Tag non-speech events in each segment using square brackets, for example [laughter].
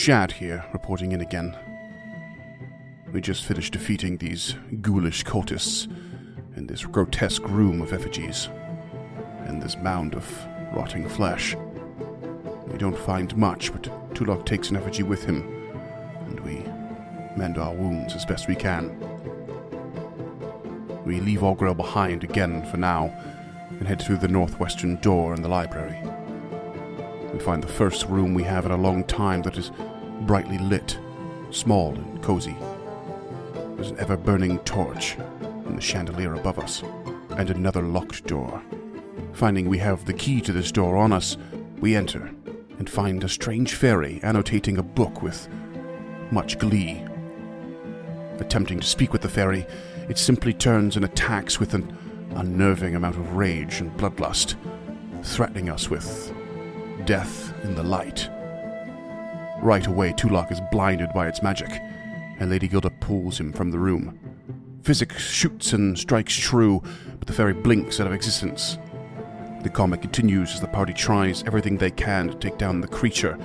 Shad here, reporting in again. We just finished defeating these ghoulish cultists in this grotesque room of effigies and this mound of rotting flesh. We don't find much, but Tulok takes an effigy with him, and we mend our wounds as best we can. We leave Augrael behind again for now and head through the northwestern door in the library. We find the first room we have in a long time that is brightly lit, small and cozy. There's an ever burning torch in the chandelier above us, and another locked door. Finding we have the key to this door on us, we enter and find a strange fairy annotating a book with much glee. Attempting to speak with the fairy, it simply turns and attacks with an unnerving amount of rage and bloodlust, threatening us with death in the light. Right away, Tulok is blinded by its magic, and Lady Gilda pulls him from the room. Physic shoots and strikes true, but the fairy blinks out of existence. The comic continues as the party tries everything they can to take down the creature,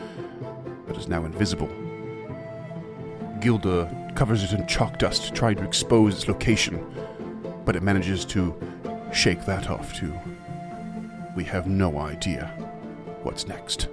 but is now invisible. Gilda covers it in chalk dust, trying to expose its location, but it manages to shake that off too. We have no idea what's next.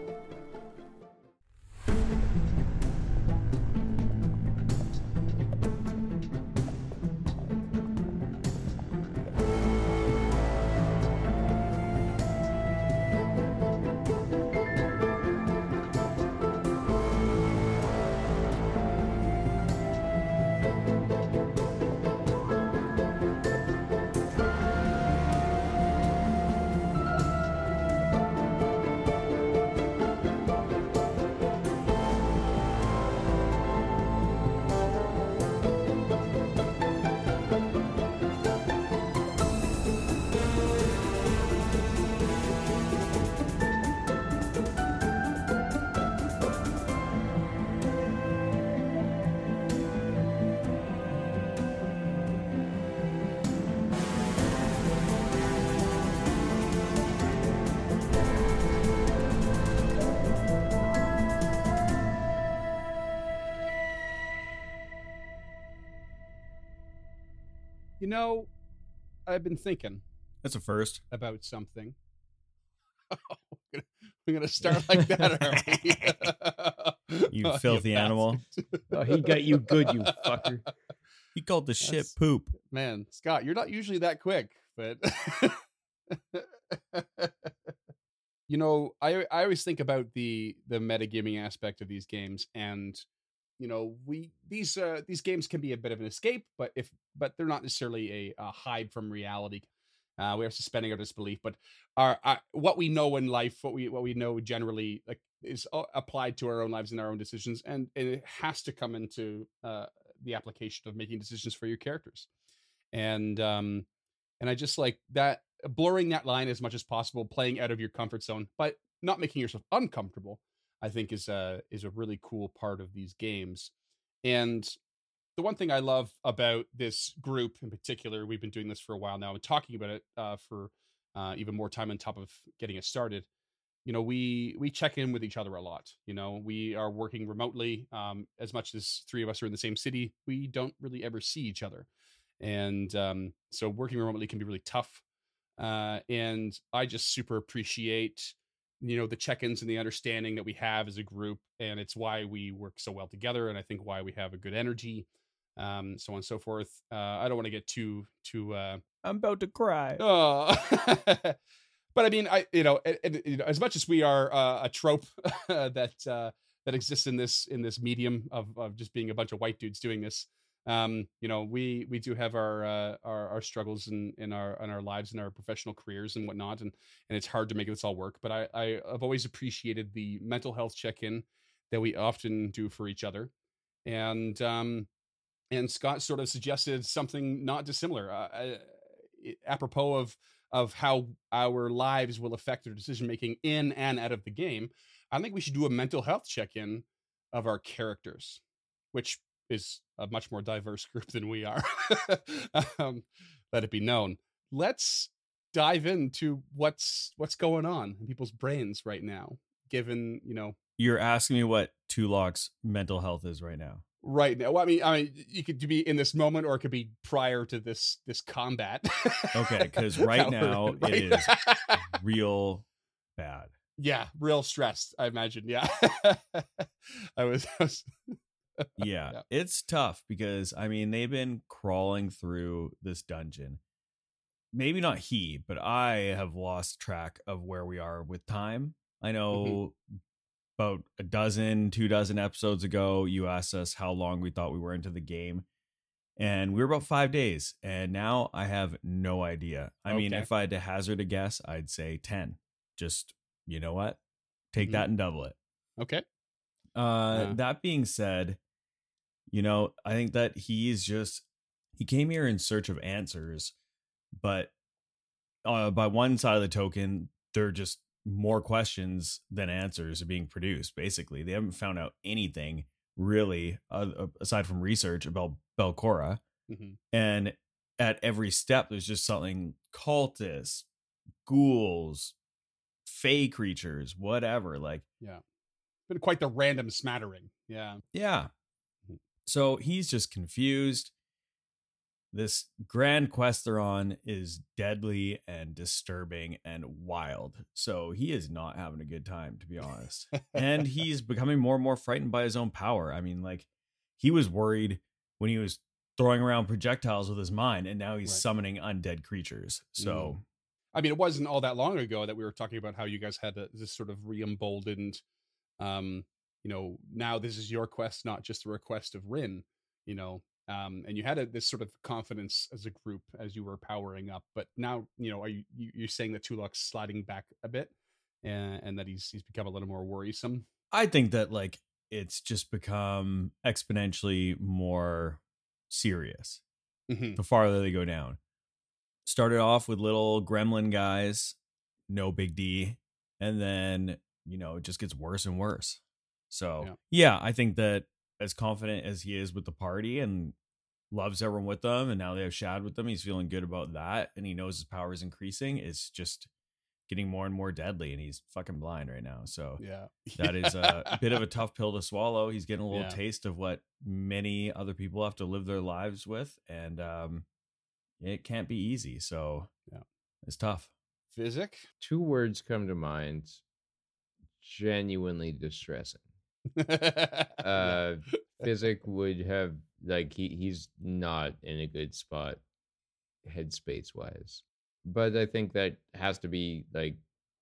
I've been thinking That's a first. about something. [laughs] We're gonna start like that, are we? [laughs] You Oh, filthy animal. Oh, he got you good, you [laughs] fucker. He called the shit poop. Man, Scott, you're not usually that quick, but you know, I I always think about the the metagaming aspect of these games, and you know, we these uh these games can be a bit of an escape, but if but they're not necessarily a, a hide from reality. Uh, we are suspending our disbelief, but our, our what we know in life, what we what we know generally, like is applied to our own lives and our own decisions, and, and it has to come into uh, the application of making decisions for your characters and um and i just like that blurring that line as much as possible playing out of your comfort zone but not making yourself uncomfortable i think is a is a really cool part of these games. And the one thing i love about this group in particular we've been doing this for a while now and talking about it uh, for uh, even more time on top of getting us started you know we we check in with each other a lot you know we are working remotely um as much as three of us are in the same city we don't really ever see each other. And um so working remotely can be really tough uh and i just super appreciate you know the check-ins and the understanding that we have as a group and it's why we work so well together and i think why we have a good energy um so on and so forth uh i don't want to get too too uh I'm about to cry. Oh, [laughs] but I mean, I you know, you know, as much as we are uh, a trope [laughs] that uh, that exists in this in this medium of of just being a bunch of white dudes doing this, um, you know, we we do have our uh, our, our struggles in in our in our lives and our professional careers and whatnot, and and it's hard to make this all work. But I, I I've always appreciated the mental health check in that we often do for each other, and um, and Scott sort of suggested something not dissimilar. Uh, uh, apropos of of how our lives will affect our decision making in and out of the game, I think we should do a mental health check in of our characters, which is a much more diverse [laughs] group than we are. [laughs] um, let it be known. Let's dive into what's what's going on in people's brains right now, given you know You're asking me what Tulok's mental health is right now. right now. Well, I mean, I mean, you could be in this moment, or it could be prior to this this combat. okay, because [laughs] right now it is Real bad. yeah, real stressed. I imagine. Yeah, I was. I was Yeah, Yeah. it's tough because I mean they've been crawling through this dungeon. Maybe not he, but I have lost track of where we are with time. I know about a dozen, two dozen episodes ago, you asked us how long we thought we were into the game. And we were about five days. And now I have no idea. I mean, if I had to hazard a guess, I'd say 10. Just, you know what? Take Mhm. that and double it. okay. Uh, Yeah. That being said, you know, I think that he's just he came here in search of answers, but uh, by one side of the token, there are just more questions than answers are being produced. Basically, they haven't found out anything really uh, aside from research about Belcorra, hmm and at every step, there's just something cultists, ghouls, fey creatures, whatever. Like Been quite the random smattering. Yeah. Yeah. Mhm. So he's just confused. This grand quest they're on is deadly and disturbing and wild. So he is not having a good time, to be honest. and [laughs] he's becoming more and more frightened by his own power. I mean, like, he was worried when he was throwing around projectiles with his mind, and now he's Right. summoning undead creatures. So, I mean, it wasn't all that long ago that we were talking about how you guys had a, this sort of re-emboldened, um, you know, now this is your quest, not just a request of Wrin, you know, um, and you had a, this sort of confidence as a group as you were powering up. But now, you know, are you you- you're saying that Tulok's sliding back a bit, and, and that he's he's become a little more worrisome? I think that like it's just become exponentially more serious Mhm. the farther they go down. Started off with little gremlin guys, no big D, and then you know it just gets worse and worse. So Yeah. yeah, I think that as confident as he is with the party and loves everyone with them, and now they have Shad with them, he's feeling good about that, and he knows his power is increasing. It's just getting more and more deadly, and he's fucking blind right now. So Yeah, [laughs] that is a bit of a tough pill to swallow. He's getting a little Yeah. taste of what many other people have to live their lives with, and um, it can't be easy. So Yeah. it's tough. Physic. Two words come to mind genuinely distressing. [laughs] Uh, Physic would have, like, he, he's not in a good spot headspace wise. But I think that has to be, like,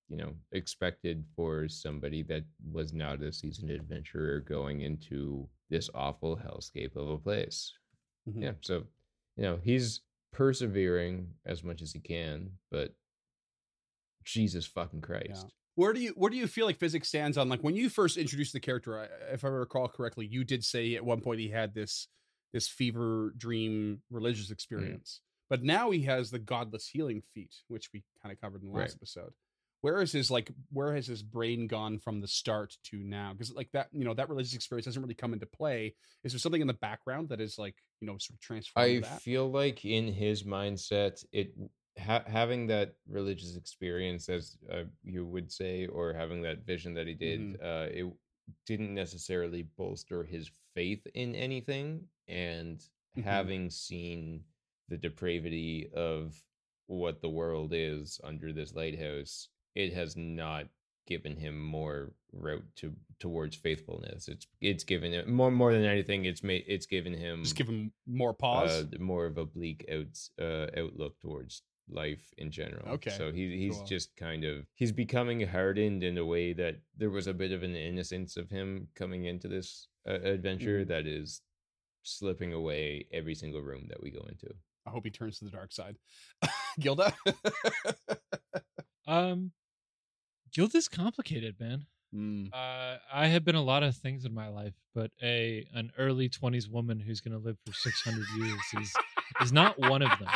you know, expected for somebody that was not a seasoned adventurer going into this awful hellscape of a place. Mhm. Yeah. So, you know, he's persevering as much as he can, but Jesus fucking Christ. Where do you where do you feel like Physic's stands on like when you first introduced the character? I, if I recall correctly, you did say at one point he had this this fever dream religious hmm. experience, but now he has the godless healing feat, which we kind of covered in the last Right. episode. Where is his like where has his brain gone from the start to now? Because like that you know that religious experience doesn't really come into play. Is there something in the background that is like you know sort of transformed I that? feel like in his mindset, it ha- having that religious experience, as uh, you would say, or having that vision that he did, Mhm. uh, it didn't necessarily bolster his faith in anything. And Mhm. having seen the depravity of what the world is under this lighthouse, it has not given him more route to towards faithfulness. It's it's given him more more than anything. It's made it's given him Just give him more pause. uh, more of a bleak out uh, outlook towards life in general. Okay, so he he's cool. just kind of he's becoming hardened in a way that there was a bit of an innocence of him coming into this uh, adventure Mhm. that is slipping away every single room that we go into. I hope he turns to the dark side. [laughs] Gilda. [laughs] Um, guild is complicated, man. Mm. Uh, I have been a lot of things in my life, but a an early twenties woman who's going to live for six hundred years is is not one of them.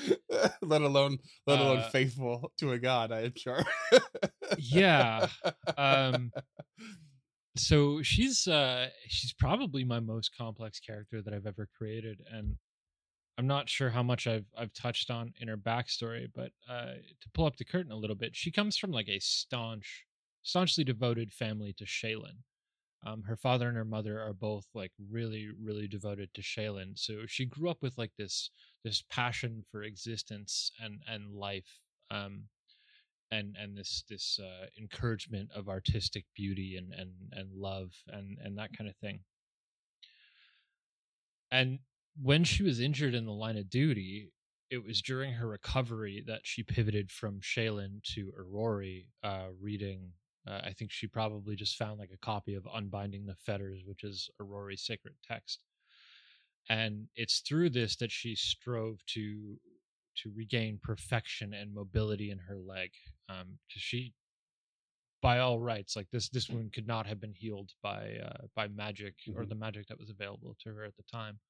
[laughs] let alone let alone Uh, faithful to a god i am sure Yeah, [laughs] um, So she's uh she's probably my most complex character that I've ever created, and I'm not sure how much I've I've touched on in her backstory, but uh, to pull up the curtain a little bit, she comes from like a staunch staunchly devoted family to Shelyn. Um, her father and her mother are both like really, really devoted to Shelyn. So she grew up with like this this passion for existence and and life, um, and and this this uh, encouragement of artistic beauty and and and love and and that kind of thing. And when she was injured in the line of duty, it was during her recovery that she pivoted from Shelyn to Irori, uh, reading uh, I think she probably just found like a copy of Unbinding the Fetters, which is Irori's sacred text. And it's through this that she strove to to regain perfection and mobility in her leg. Um, because she, by all rights, like this this wound could not have been healed by uh, by magic or Mhm. the magic that was available to her at the time.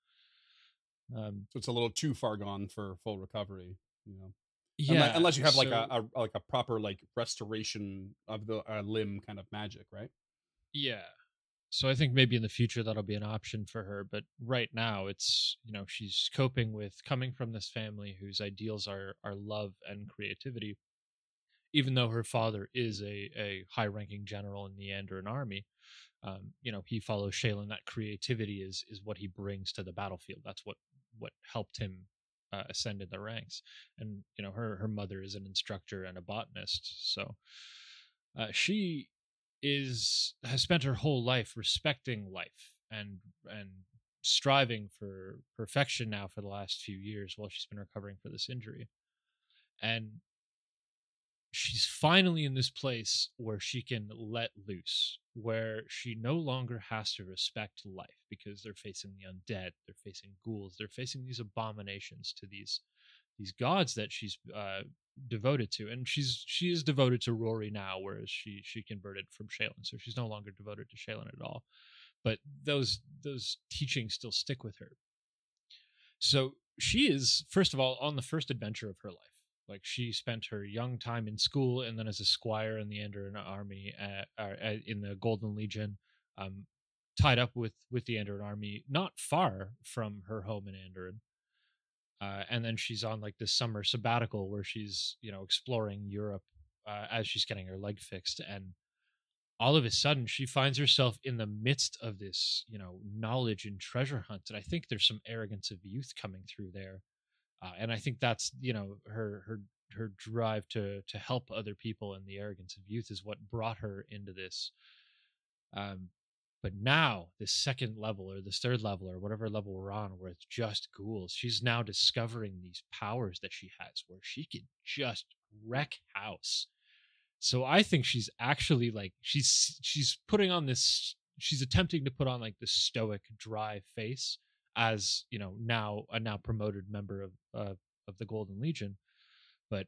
Um, So it's a little too far gone for full recovery. You know, yeah, unless, you have like a, a like a proper like restoration of the uh, limb kind of magic, right? Yeah. So I think maybe in the future that'll be an option for her, but right now it's, you know, she's coping with coming from this family whose ideals are are love and creativity. Even though her father is a a high-ranking general in the Andoran army, um, you know, he follows Shelyn. That creativity is is what he brings to the battlefield. That's what what helped him uh, ascend in the ranks. And you know, her her mother is an instructor and a botanist, so uh, she is has spent her whole life respecting life and and striving for perfection now for the last few years while she's been recovering for this injury and she's finally in this place where she can let loose where she no longer has to respect life because they're facing the undead they're facing ghouls they're facing these abominations to these these gods that she's uh, devoted to, and she's she is devoted to Rory now, whereas she she converted from Shelyn, so she's no longer devoted to Shelyn at all. But those those teachings still stick with her. So she is first of all on the first adventure of her life. Like she spent her young time in school, and then as a squire in the Andoran army, uh, uh, in the Golden Legion, um, tied up with with the Andoran army, not far from her home in Andoran uh, and then she's on like this summer sabbatical where she's you know exploring Europe uh, as she's getting her leg fixed, and all of a sudden she finds herself in the midst of this you know knowledge and treasure hunt, and I think there's some arrogance of youth coming through there, uh, and I think that's you know her her her drive to to help other people and the arrogance of youth is what brought her into this. Um, but now, this second level or this third level or whatever level we're on, where it's just ghouls, she's now discovering these powers that she has where she can just wreck house. So I think she's actually like she's she's putting on this she's attempting to put on like this stoic, dry face as, you know, now a now promoted member of uh, of the Golden Legion. But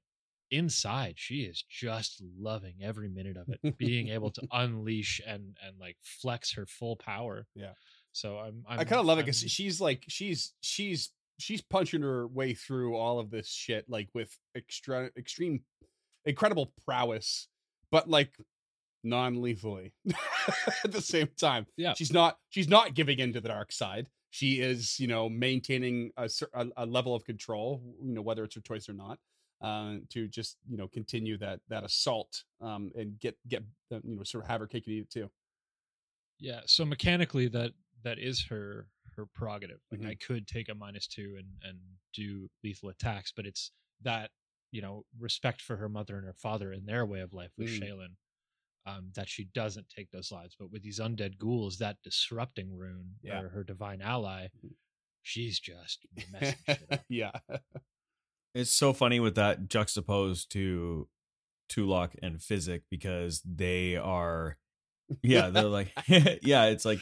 inside she is just loving every minute of it being able to [laughs] unleash and and like flex her full power Yeah. so i'm, i I'm kind of love it I'm- because she's like she's she's she's punching her way through all of this shit like with extra extreme incredible prowess but like non-lethally [laughs] at the same time Yeah. she's not she's not giving in to the dark side she is you know maintaining a, a, level of control you know whether it's her choice or not uh, to just you know continue that that assault um, and get get uh, you know sort of have her cake and eat it too yeah so mechanically that that is her her prerogative like Mhm. i could take a minus two and and do lethal attacks but it's that you know respect for her mother and her father and their way of life with Mm. Shelyn, um that she doesn't take those lives but with these undead ghouls that disrupting rune Yeah. or her divine ally Mhm. she's just [laughs] messing shit up yeah It's so funny with that juxtaposed to Tulok and Physic because they are, yeah, they're like, [laughs] [laughs] yeah, it's like,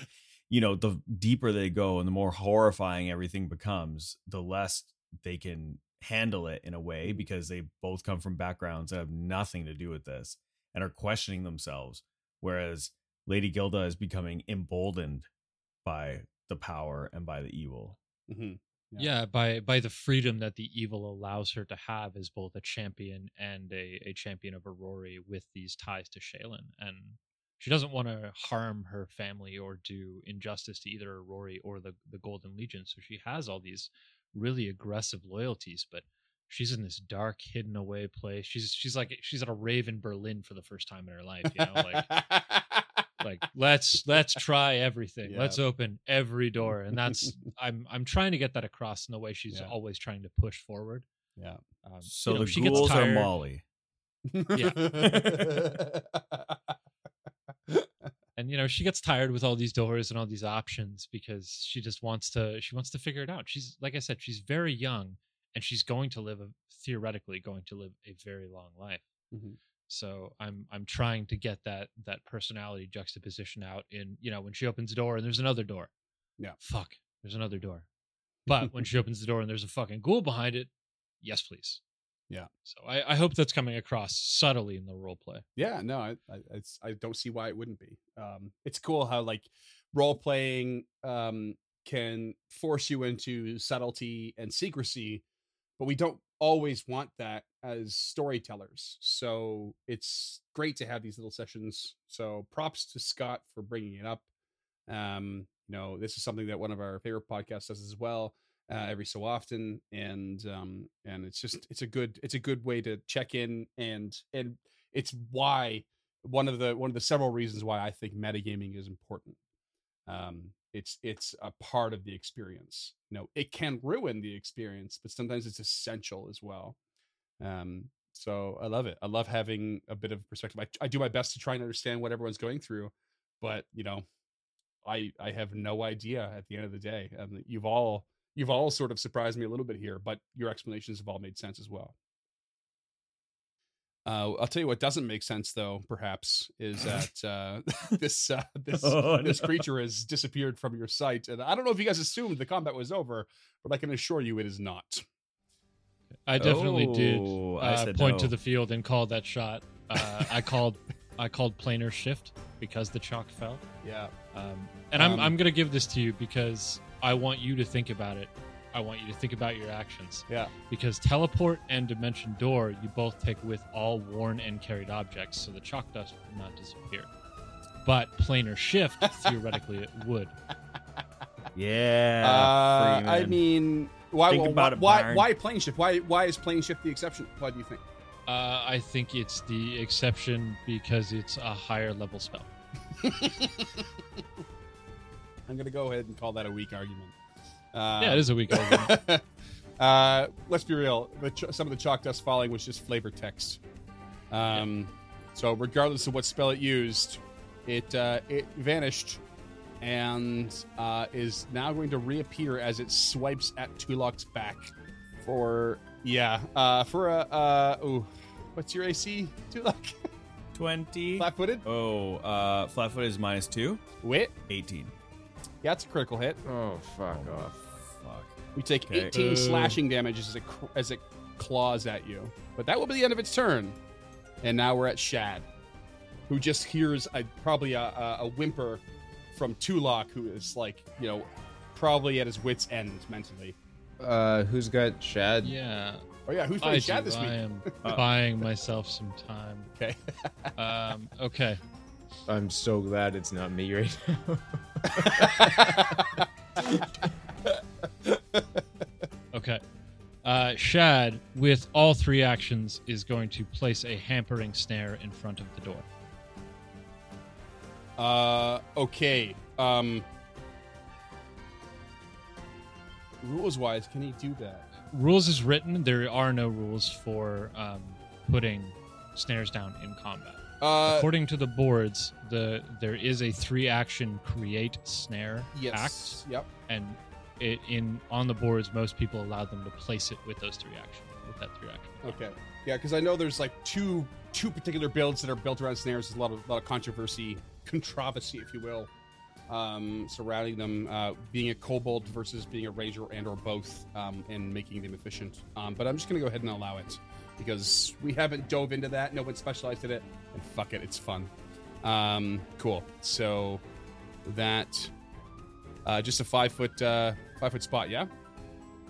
you know, the deeper they go and the more horrifying everything becomes, the less they can handle it in a way because they both come from backgrounds that have nothing to do with this and are questioning themselves. Whereas Lady Gilda is becoming emboldened by the power and by the evil. hmm Yeah. yeah. by by the freedom that the evil allows her to have as both a champion and a, a champion of Irori with these ties to Shelyn. And she doesn't want to harm her family or do injustice to either Irori or the, the Golden Legion. So she has all these really aggressive loyalties, but she's in this dark, hidden away place. She's she's like she's at a rave in Berlin for the first time in her life. You know, like [laughs] like let's let's try everything. Yeah. Let's open every door, and that's [laughs] I'm I'm trying to get that across in the way she's Yeah. always trying to push forward. yeah. Um, So you know, the she gets ghouls are tired. Molly. Yeah. [laughs] and you know she gets tired with all these doors and all these options because she just wants to she wants to figure it out she's like i said she's very young and she's going to live a theoretically going to live a very long life Mhm. so i'm i'm trying to get that that personality juxtaposition out in you know when she opens the door and there's another door Yeah. fuck there's another door [laughs] but when she opens the door and there's a fucking ghoul behind it yes please Yeah. so i i hope that's coming across subtly in the role play Yeah, no, I, I, it's, I don't see why it wouldn't be. Um, it's cool how like role playing um, can force you into subtlety and secrecy, but we don't always want that as storytellers. So it's great to have these little sessions. So props to Scott for bringing it up. Um, you know, this is something that one of our favorite podcasts does as well. Uh, every so often, and um, and it's just it's a good it's a good way to check in and and it's why one of the one of the several reasons why I think metagaming is important. Um, it's it's a part of the experience. You know, it can ruin the experience, but sometimes it's essential as well. Um, so I love it. I love having a bit of perspective. I, I do my best to try and understand what everyone's going through, but you know, I I have no idea at the end of the day. Um, you've all you've all sort of surprised me a little bit here, but your explanations have all made sense as well. Uh, I'll tell you what doesn't make sense, though. Perhaps is [laughs] that uh, [laughs] this uh, this Oh, this no. creature has disappeared from your sight, and I don't know if you guys assumed the combat was over, but I can assure you it is not. I definitely did Oh, I uh, said point to the field and called that shot. Uh, I called I called planar shift because the chalk fell. Yeah, Um, and I'm Um, I'm gonna give this to you because I want you to think about it. I want you to think about your actions yeah. because teleport and dimension door you both take with all worn and carried objects, so the chalk dust would not disappear. But planar shift [laughs] theoretically it would. Yeah. Uh, I mean, why? Think why, about it, why? Why plane shift? Why? Why is plane shift the exception? Why do you think? Uh, I think it's the exception because it's a higher level spell. [laughs] I'm gonna go ahead and call that a weak argument. Uh, yeah, it is a weak old. [laughs] uh, let's be real. The ch- some of the chalk dust falling was just flavor text. Um, So regardless of what spell it used, it uh, it vanished and uh, is now going to reappear as it swipes at Tulok's back for yeah uh, for a uh, ooh, what's your AC Tulok? 20. [laughs] Flat-footed Oh, uh, flat foot is minus two. wit. 18. Yeah, it's a critical hit. Oh fuck Oh, off. Fuck. We take Okay. 18 Ooh. slashing damage as it as it claws at you. But that will be the end of its turn. And now we're at Shad, who just hears a, probably a, a, a whimper from Tulok, who is like you know probably at his wits' end mentally. Uh, who's got Shad? yeah, Oh yeah, who's I, playing Shad do. this week? I am [laughs] Uh, buying myself some time. Okay. [laughs] Um, okay. I'm so glad it's not me right now. [laughs] [laughs] Okay. Uh, Shad, with all three actions, is going to place a hampering snare in front of the door. Uh, okay. Um, rules wise, can he do that? Rules is written. There are no rules for um, putting snares down in combat. Uh, According to the boards, the there is a three action create snare yes. act, Yep. and it in on the boards most people allow them to place it with those three actions with that three action. Okay. Yeah, because I know there's like two two particular builds that are built around snares. There's a lot of a lot of controversy, controversy, if you will, um, surrounding them. Uh, being a kobold versus being a ranger and or both, um, and making them efficient. Um, but I'm just gonna go ahead and allow it because we haven't dove into that. No one specialized in it, and fuck it, it's fun. Um, cool. So that uh, just a five foot uh, five foot spot. Yeah.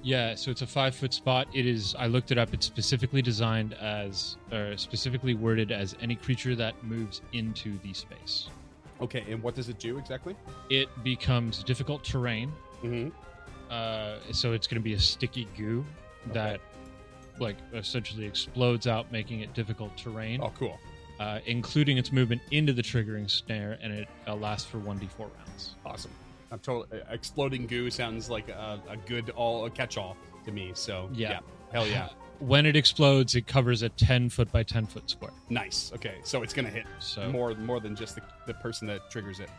Yeah, so it's a five foot spot. It is. I looked it up. It's specifically designed as, or specifically worded as any creature that moves into the space. Okay. And what does it do exactly? It becomes difficult terrain. Mm-hmm. Uh, so it's going to be a sticky goo that like essentially explodes out, making it difficult terrain, Oh, cool. uh, including its movement into the triggering snare, and it uh, lasts for one d4 rounds. Awesome. I'm totally exploding goo sounds like a, a good all a catch all to me. So Yeah. hell yeah, [laughs] When it explodes, it covers a 10 foot by 10 foot square. nice. Okay, so it's gonna hit So more more than just the, the person that triggers it.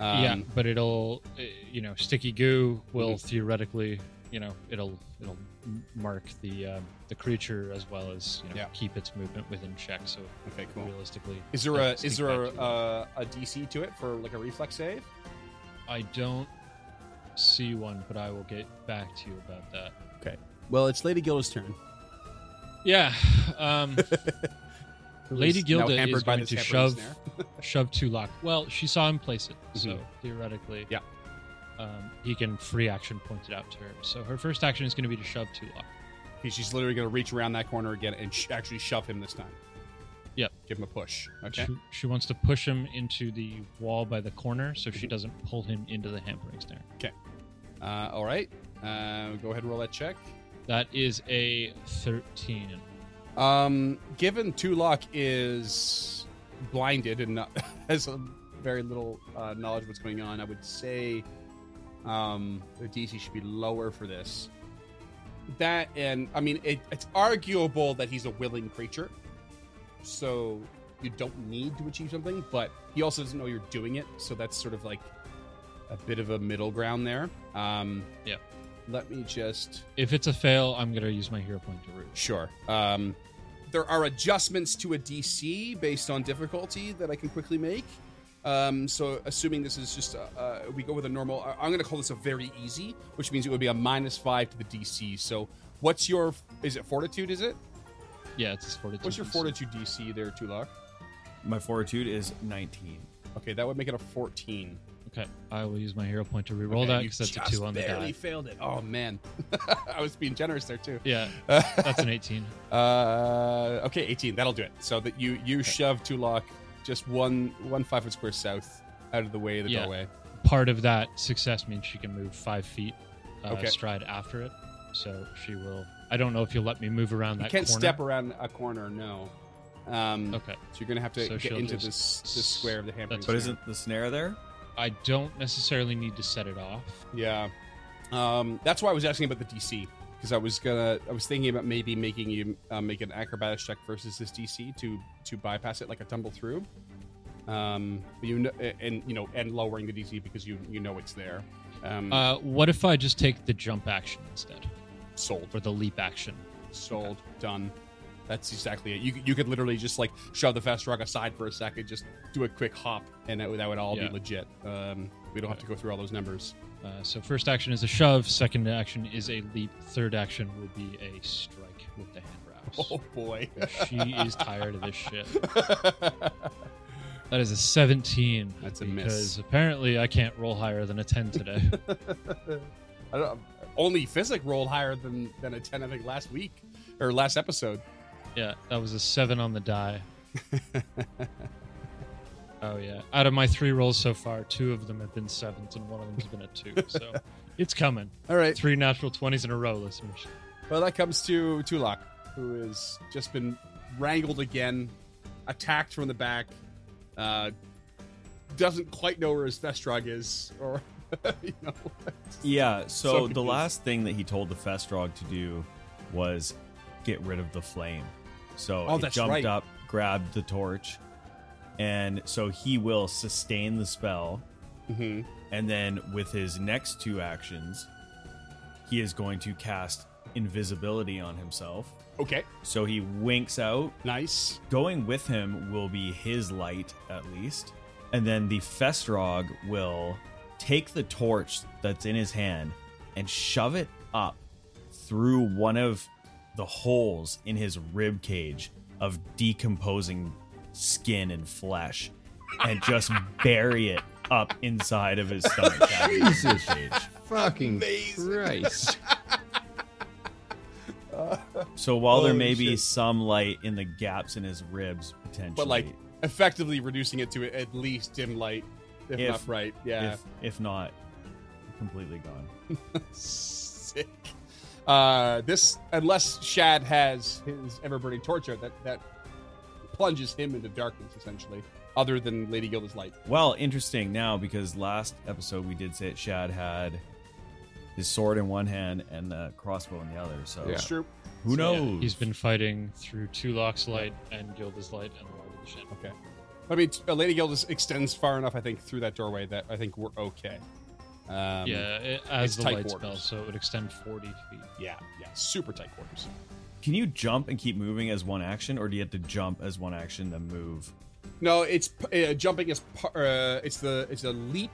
yeah, Um, but it'll, uh, you know, sticky goo will Mhm. theoretically, you know, it'll it'll mark the um, the creature as well as you know Yeah. keep its movement within check. So Okay, cool. realistically, Is there a is there a, back to it. uh, a DC to it for like a reflex save? I don't see one, but I will get back to you about that. Okay. Well, it's Lady Gilda's turn. Yeah, um, [laughs] Lady Gilda is going this to hampering shove snare. [laughs] shove Tulok. Well, she saw him place it, so Mhm. theoretically, Yeah. um, he can free action point it out to her. So her first action is going to be to shove Tulok. Okay, She's literally going to reach around that corner again and sh- actually shove him this time. Yep. Give him a push. Okay. She, she wants to push him into the wall by the corner, so Mm-hmm. she doesn't pull him into the hampering snare. Okay. Uh, all right. Uh, go ahead and roll that check. That is a thirteen. Um, given Tulok is blinded and not, [laughs] has a very little uh, knowledge of what's going on, I would say um, the DC should be lower for this. That and I mean, it, it's arguable that he's a willing creature, so you don't need to achieve something. But he also doesn't know you're doing it, so that's sort of like a bit of a middle ground there. Um, Yep. Let me just If it's a fail, I'm going to use my hero point to root. Sure. Um, there are adjustments to a DC based on difficulty that I can quickly make. Um, so, assuming this is just, uh, uh, we go with a normal, I'm going to call this a very easy, which means it would be a minus five to the DC. So, what's your, is it fortitude? Is it? Yeah, it's his fortitude. What's your DC. fortitude DC there, Tulok? My fortitude is 19. Okay, that would make it a 14. Okay, I will use my hero point to reroll Okay, that because that's a two on the die. barely failed it. Oh, man. [laughs] I was being generous there, too. Yeah, [laughs] that's an 18. Uh, okay, 18. That'll do it. So that you you shove Tulok just one one five foot square south out of the way of the Yeah. doorway. Part of that success means she can move five feet uh, Okay. stride after it. So she will. I don't know if you'll let me move around You that can't corner. step around a corner, no. Um, Okay. So you're gonna have to So get into this this square of the hampering. That's But snare. isn't the snare there? I don't necessarily need to set it off. Yeah. Um, that's why I was asking about the DC because I was gonna I was thinking about maybe making you uh, make an acrobatics check versus this DC to to bypass it like a tumble through. Um, you know, and you know, and lowering the DC because you you know it's there. Um, Uh, what if I just take the jump action instead, sold. For the leap action? sold done that's exactly it you, could- you could literally just like shove the Festrog aside for a second just do a quick hop and that, would- that would all Yeah. be legit um, we don't have to go through all those numbers Uh, so first action is a shove. Second action is a leap. Third action will be a strike with the hand wraps. oh boy [laughs] She is tired of this shit. [laughs] That is a 17. That's a because miss. apparently I can't roll higher than a 10 today. [laughs] I don't, only physic rolled higher than than a 10 i think last week or last episode yeah, that was a 7 on the die. [laughs] oh, yeah. Out of my three rolls so far, two of them have been sevens and one of them has been a 2. So [laughs] it's coming. all right Three natural 20s in a row, listeners. well that comes to tulok who has just been wrangled again attacked from the back uh doesn't quite know where his festrog is or [laughs] you know Yeah, so, So the last thing that he told the Festrog to do was get rid of the flame. So Oh, it jumped right. up, grabbed the torch, and so he will sustain the spell. Mhm. And then with his next two actions, he is going to cast invisibility on himself. okay So he winks out. nice Going with him will be his light, at least. And then the Festrog will take the torch that's in his hand and shove it up through one of the holes in his rib cage of decomposing skin and flesh and just [laughs] bury it up inside of his stomach cavity. Jesus. Fucking Amazing. Christ. [laughs] So while there Holy may be shit. some light in the gaps in his ribs, potentially, but like effectively reducing it to at least dim light, if, If- not bright. Yeah, if if not, completely gone. [laughs] sick. Uh, this unless Shad has his ever burning torch out, that that plunges him into darkness essentially. Other than Lady Gilda's light. Well, interesting now because last episode we did say that Shad had his sword in one hand and the crossbow in the other. So Yeah. It's true. who So, yeah, knows? he's been fighting through two Tulok's light and Gilda's light and the light of the Shin. Okay. I mean, t- uh, Lady Gilda extends far enough, I think, through that doorway that I think we're okay. Um, yeah, it, it's as the tight light quarters. spell, so it would extend 40 feet. Yeah. Yeah. Super tight quarters. Can you jump and keep moving as one action, or do you have to jump as one action then move? No, it's uh, jumping is par- uh, it's the it's a leap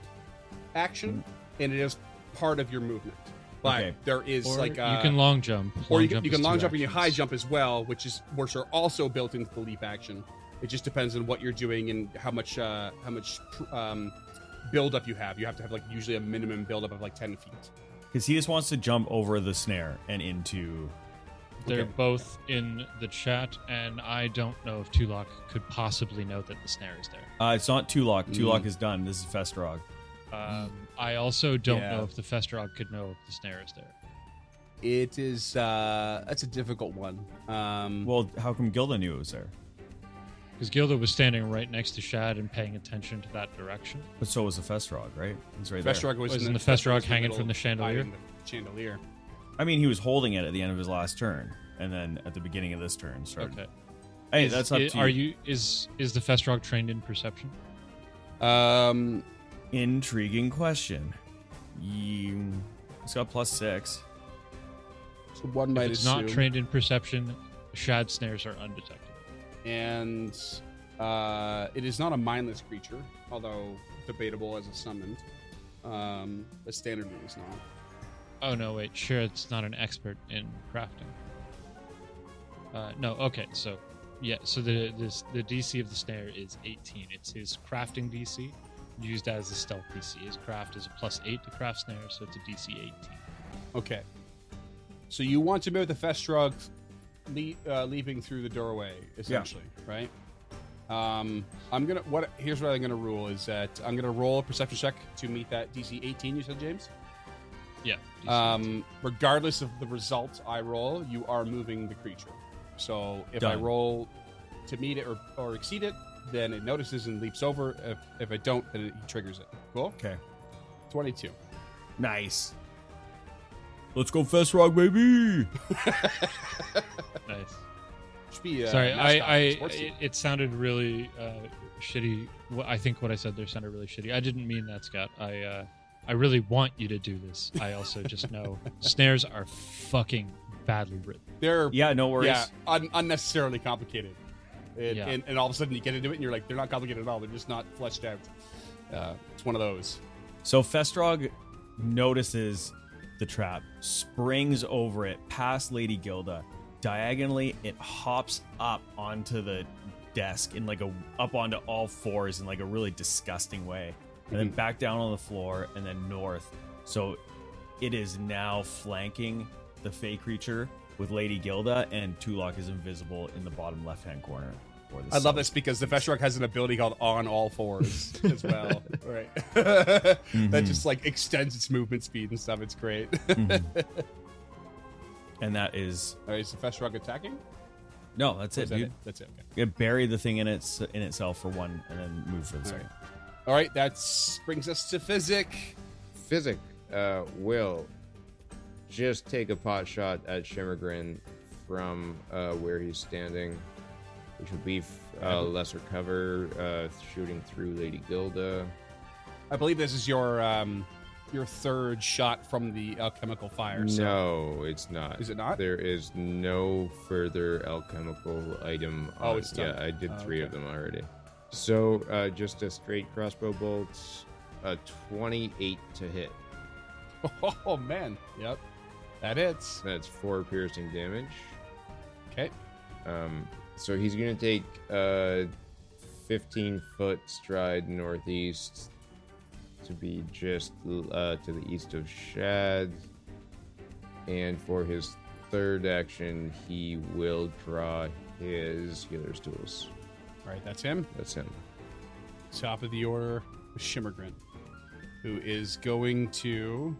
action, and it is part of your movement. But Okay. there is Or like uh, you can long jump. or you can, jump you can long two jump and you high jump as well, which is which are also built into the leap action. It just depends on what you're doing and how much uh, how much pr- um, build up you have. You have to have like usually a minimum build up of like ten feet. Because he just wants to jump over the snare and into. They're Okay. both in the chat, and I don't know if Tulok could possibly know that the snare is there. Uh, it's not Tulok. Tulok Mm. is done. This is Festrog. Um, I also don't Yeah. know if the Festrog could know if the snare is there. It is uh, that's a difficult one. Um, Well, how come Gilda knew it was there? Because Gilda was standing right next to Shad and paying attention to that direction. But so was the Festrog, right? He's right Festrog was, Was in in the, the Festrog hanging middle, from the chandelier? the chandelier. I mean, he was holding it at the end of his last turn, and then at the beginning of this turn started. Okay. Hey, Is- that's up i- to Are you. you is is the Festrog trained in perception? Um, Intriguing question. You. It's got plus six. so one If might it's assume, not trained in perception, Shad snares are undetected. And uh, it is not a mindless creature, although debatable as a summoned. Um, but standardly is not. Oh no, wait, sure, it's not an expert in crafting. Uh, no, okay, so yeah, so the this the DC of the snare is 18. It's his crafting DC, used as a stealth DC. His craft is a plus eight to craft snare, so it's a DC 18. Okay. So you want to move the Festrog le- uh, leaping through the doorway, essentially, right? Um, I'm gonna what here's what I'm gonna rule is that I'm gonna roll a perception check to meet that DC 18. You said, James. Yeah. Um, regardless of the result I roll, you are moving the creature. So if I roll to meet it or, or exceed it, then it notices and leaps over. If, if I don't, then it triggers it. Cool. Okay. 22. Nice. Let's go Festrog, baby. [laughs] nice. Should be, uh, Sorry, I, I it, it sounded really uh, shitty. Wh- I think what I said there sounded really shitty. I didn't mean that, Scott. I uh, I really want you to do this. I also just know [laughs] snares are fucking badly written. They're Yeah, no worries. yeah un- unnecessarily complicated. And, Yeah. and, and all of a sudden you get into it and you're like, they're not complicated at all. They're just not fleshed out. Uh, it's one of those. So Festrog notices the trap, springs over it, past Lady Gilda. Diagonally, it hops up onto the desk in like a up onto all fours in like a really disgusting way, and then Mhm. back down on the floor and then north. So it is now flanking the Fey creature with Lady Gilda, and Tulok is invisible in the bottom left hand corner. Or the I love this because the Festrog has an ability called on all fours [laughs] as well. right. [laughs] that Mhm. just like extends its movement speed and stuff. It's great. Mhm. [laughs] and that is All right, is the Festrog attacking? no, that's Or it, is that dude. it? That's it. Okay. Yeah, bury the thing in its in itself for one, and then move for the All second. All right, that brings us to Physic. Physic uh, will just take a pot shot at Shimmergrin from uh, where he's standing, which would be f- uh, lesser cover, uh, shooting through Lady Gilda. I believe this is your um, your third shot from the alchemical fire. So No, it's not. Is it not? There is no further alchemical item. Oh, on- it's done. yeah. I did Oh, three of them already. So uh, just a straight crossbow bolt, a twenty-eight to hit. [laughs] Oh man, yep, that hits. That's four piercing damage. Okay, Um, so he's gonna take a 15 foot stride northeast to be just uh, to the east of Shad. And for his third action, he will draw his healer's tools. all right, that's him. That's him. Top of the order, Shimmergrin, who is going to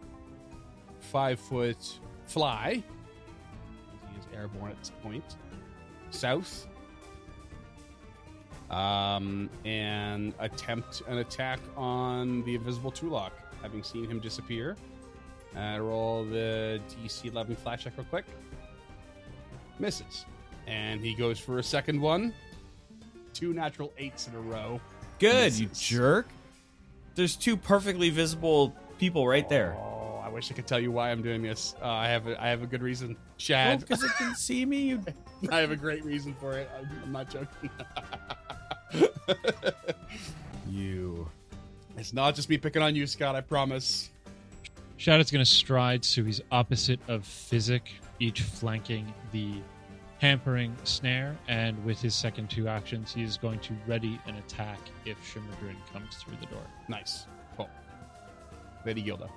five foot fly He is airborne at this point. South. Um, and attempt an attack on the invisible Tulok, having seen him disappear. Uh, roll the DC 11 flat check real quick. Misses. And he goes for a second one. Two natural eights in a row. Good, you jerk. There's two perfectly visible people right there. Oh, I wish I could tell you why I'm doing this. Uh, I have a, I have a good reason. Chad, because it can [laughs] see me. You I have a great reason for it. I'm, I'm not joking. [laughs] You. it's not just me picking on you, Scott. I promise. Shadow's going to stride so he's opposite of Physic, each flanking the hampering snare, and with his second two actions, he is going to ready an attack if Shimmergrin comes through the door. Nice. Cool. Lady Gilda.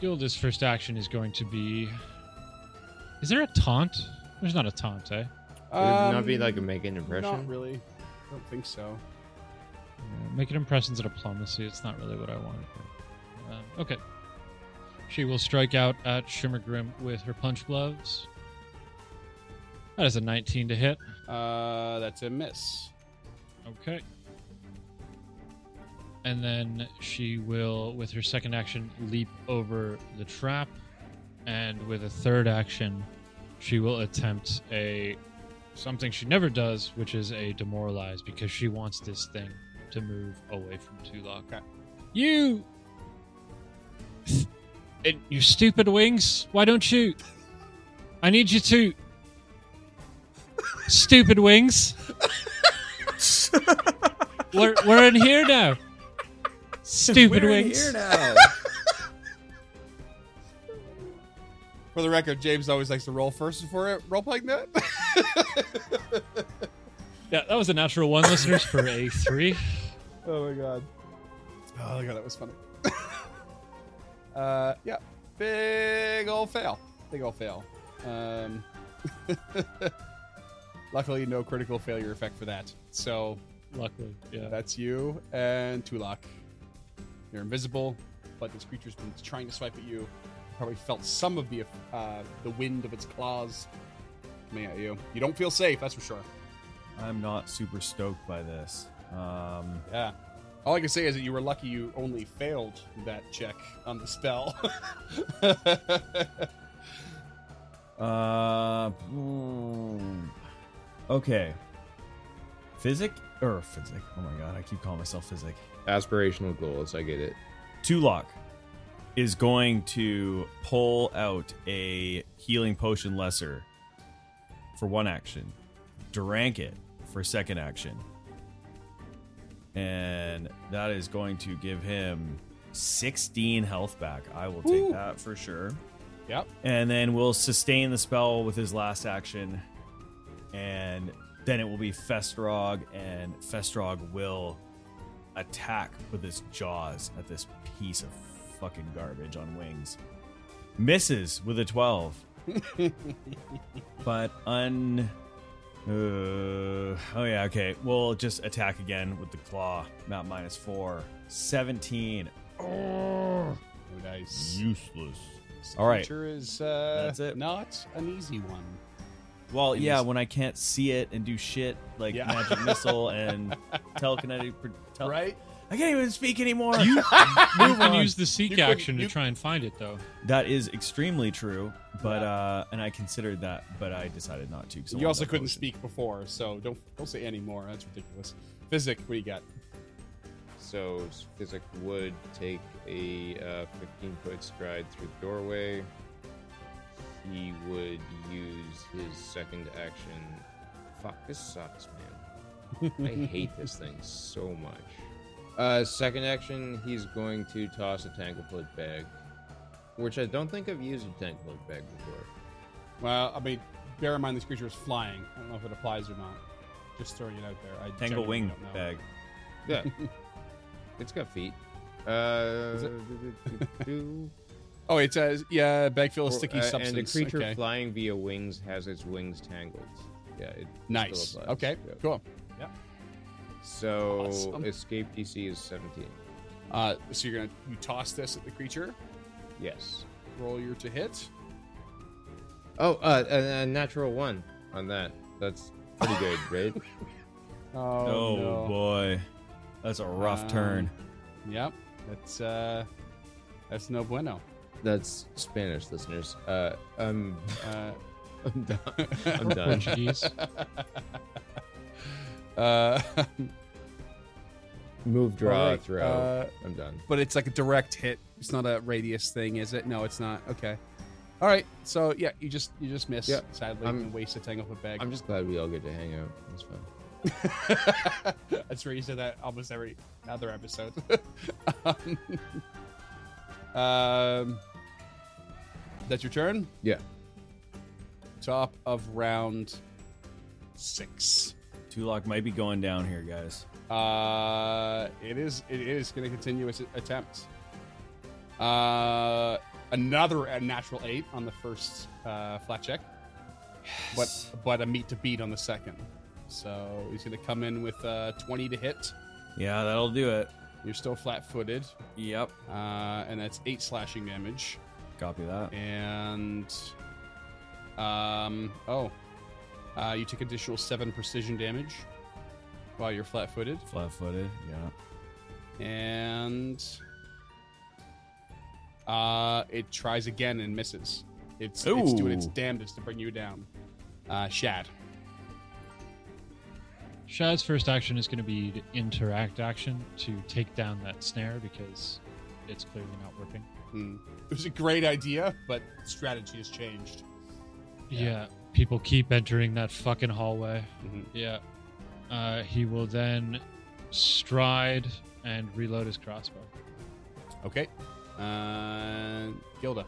Gilda's first action is going to be. Is there a taunt? There's not a taunt, eh? Would it not be Um, like a make an Not impression? really. I don't think so. Uh, Make it impressions of diplomacy. It's not really what I wanted. Here. Um, okay. She will strike out at Shimmergrin with her punch gloves. That is a 19 to hit. Uh, that's a miss. Okay. And then she will, with her second action, leap over the trap. And with a third action, she will attempt a something she never does, which is a demoralize, because she wants this thing to move away from Tulok. You, and your stupid wings. Why don't you? I need you to. Stupid wings. [laughs] we're we're in here now. Stupid We're in wings. here now. For the record, James always likes to roll first before it role playing that. [laughs] Yeah, that was a natural one, listeners, for a three. oh my god. Oh my god, that was funny. [laughs] uh, yeah, big old fail. Big old fail. Um, [laughs] luckily, no critical failure effect for that. So Luckily, yeah. that's you and Tulok. You're invisible, but this creature's been trying to swipe at you. Probably felt some of the uh, the wind of its claws coming at you. You don't feel safe, that's for sure. I'm not super stoked by this. Um, Yeah. All I can say is that you were lucky you only failed that check on the spell. [laughs] uh, okay. Physic or physic? Oh my god, I keep calling myself physic. Aspirational goals. I get it. Tulok is going to pull out a healing potion lesser for one action, Drank it for second action, and that is going to give him 16 health back. I will take Ooh. that for sure. yep. And then we'll sustain the spell with his last action, and then it will be Festrog, and Festrog will attack with his jaws at this piece of fucking garbage on wings. Misses with a 12. [laughs] but un. Uh, oh, yeah, okay. We'll just attack again with the claw. Not minus 4. 17. Oh, Oh, nice. useless. This All right. creature is uh, That's it. not an easy one. Well, And yeah, when I can't see it and do shit like Yeah. magic missile [laughs] and telekinetic. pro- Tel- Right? I can't even speak anymore. You, [laughs] you can use the seek You couldn't- action to try and find it, though. that is extremely true, but uh, and I considered that, but I decided not to. 'cause I You wanted also that couldn't potion. speak before, so don't don't say anymore. That's ridiculous. Physic, what do you got? So Physic would take a uh, 15 foot stride through the doorway. He would use his second action. Fuck, this sucks, man. I hate this thing so much. Uh, second action, he's going to toss a Tanglefoot bag, which I don't think I've used a Tanglefoot bag before. Well, I mean, bear in mind this creature is flying. I don't know if it applies or not. Just throwing it out there. I Tangle wing bag. Yeah, [laughs] it's got feet. Uh, it? [laughs] Oh, it says yeah, bag full of sticky uh, substance. And the creature okay. flying via wings has its wings tangled. Yeah, it nice. Okay, Yeah. cool. So Awesome. escape DC is 17. Uh, so you're gonna you toss this at the creature. Yes. Roll your to hit. Oh, uh, a, a natural one on that. That's pretty good, [laughs] right? Oh, Oh, no. boy, that's a rough Um, turn. Yep. That's uh that's no bueno. That's Spanish listeners. Uh, um, Uh [laughs] I'm done. [laughs] I'm done. Portuguese. Uh [laughs] Move, draw, alright, throw. uh, I'm done. but it's like a direct hit. It's not a radius thing, is it? No, it's not. Okay. All right. So yeah, you just you just miss. Yeah, sadly, I'm- and waste a tangle foot bag. I'm just glad we all get to hang out. It's fun. [laughs] That's where you say that almost every other episode. [laughs] um, um, that's your turn. Yeah. Top of round six. Tulok might be going down here, guys. Uh, it is. It is going to continue its attempt. Uh, another natural eight on the first uh, flat check, but but a meet to beat on the second. So he's going to come in with uh, twenty to hit. Yeah, that'll do it. You're still flat-footed, Yep. uh, and that's eight slashing damage. Copy that. And um, oh, uh, you take additional seven precision damage while you're flat-footed. Flat footed. Yeah. and uh, it tries again and misses. It's, it's doing its Ooh. damnedest to bring you down. Uh, Shad. Shad's first action is going to be to interact action to take down that snare because it's clearly not working. Hmm. It was a great idea, but strategy has changed. Yeah. People keep entering that fucking hallway. Mhm. Yeah. Uh, he will then stride and reload his crossbow. Okay. Uh, Gilda.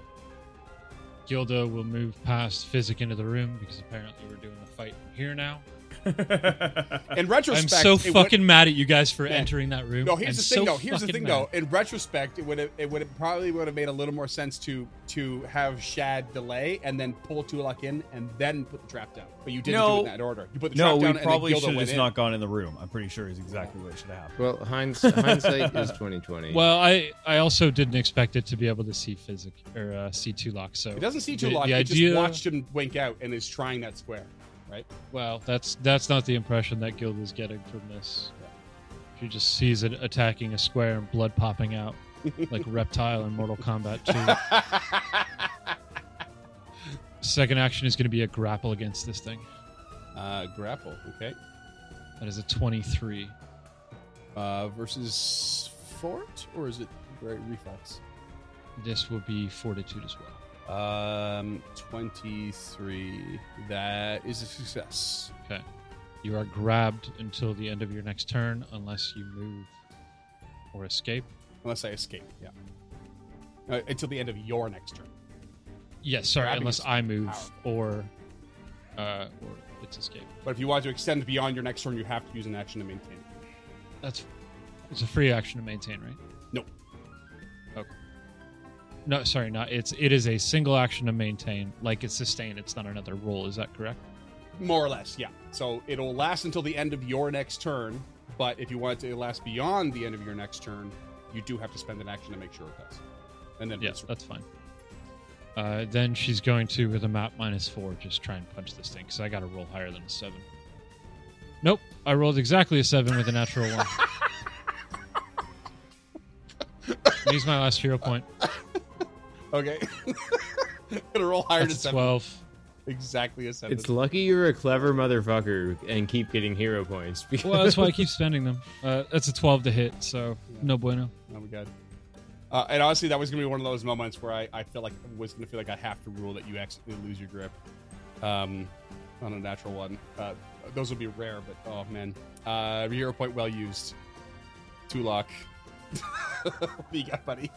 Gilda will move past Physic into the room because apparently we're doing the fight here now. [laughs] In retrospect, I'm so it would- fucking mad at you guys for Man. entering that room. No, here's I'm the thing so though. Here's the thing mad. though. In retrospect, it would have it would have probably would have made a little more sense to to have Shad delay and then pull Tulok in and then put the trap down. But you didn't do it in that order. You put the no, trap down and then probably Gilda should have went just in. not gone in the room. I'm pretty sure is exactly what should have happened. Well, hinds- hindsight is twenty twenty. [laughs] Well, I I also didn't expect it to be able to see Physic or uh, see Tulok. So It doesn't see the- Tulok. the it idea- just watched him wink out and is trying that square. Right? Well, that's that's not the impression that Gilda's getting from this. She just sees it attacking a square and blood popping out like [laughs] Reptile in Mortal Kombat 2. Second action is going to be a grapple against this thing. uh, grapple. Okay. That is a 23. Uh, versus fort or is it right reflex? This will be fortitude as well. Um, twenty-three. That is a success. Okay. You are grabbed until the end of your next turn unless you move or escape. Unless I escape. Yeah. Uh, until the end of your next turn. Yes, sorry, Grabbing unless I move powerful. or uh or it's escape. But if you want to extend beyond your next turn, you have to use an action to maintain. That's it's a free action to maintain, right? No, sorry, not it's it is a single action to maintain. Like it's sustained. It's not another roll. Is that correct? More or less, yeah. So it'll last until the end of your next turn. But if you want it to last beyond the end of your next turn, you do have to spend an action to make sure it does. And then Yes, that's fine. Uh, then she's going to with a map minus four, just try and punch this thing because I got to roll higher than a seven. Nope, I rolled exactly a seven with a natural one. [laughs] Use my last hero point. Okay. [laughs] Gonna roll higher That's to a seven. twelve. Exactly a seven. it's lucky you're a clever motherfucker and keep getting hero points. Because Well, that's why I keep [laughs] spending them. Uh, that's a twelve to hit, so no bueno. Oh my god. Uh, and honestly, that was gonna be one of those moments where I, I feel like was gonna feel like I have to rule that you accidentally lose your grip, um, on a natural one. Uh, those would be rare, but oh man, uh, hero point well used. Tulok. [laughs] what do you got, buddy?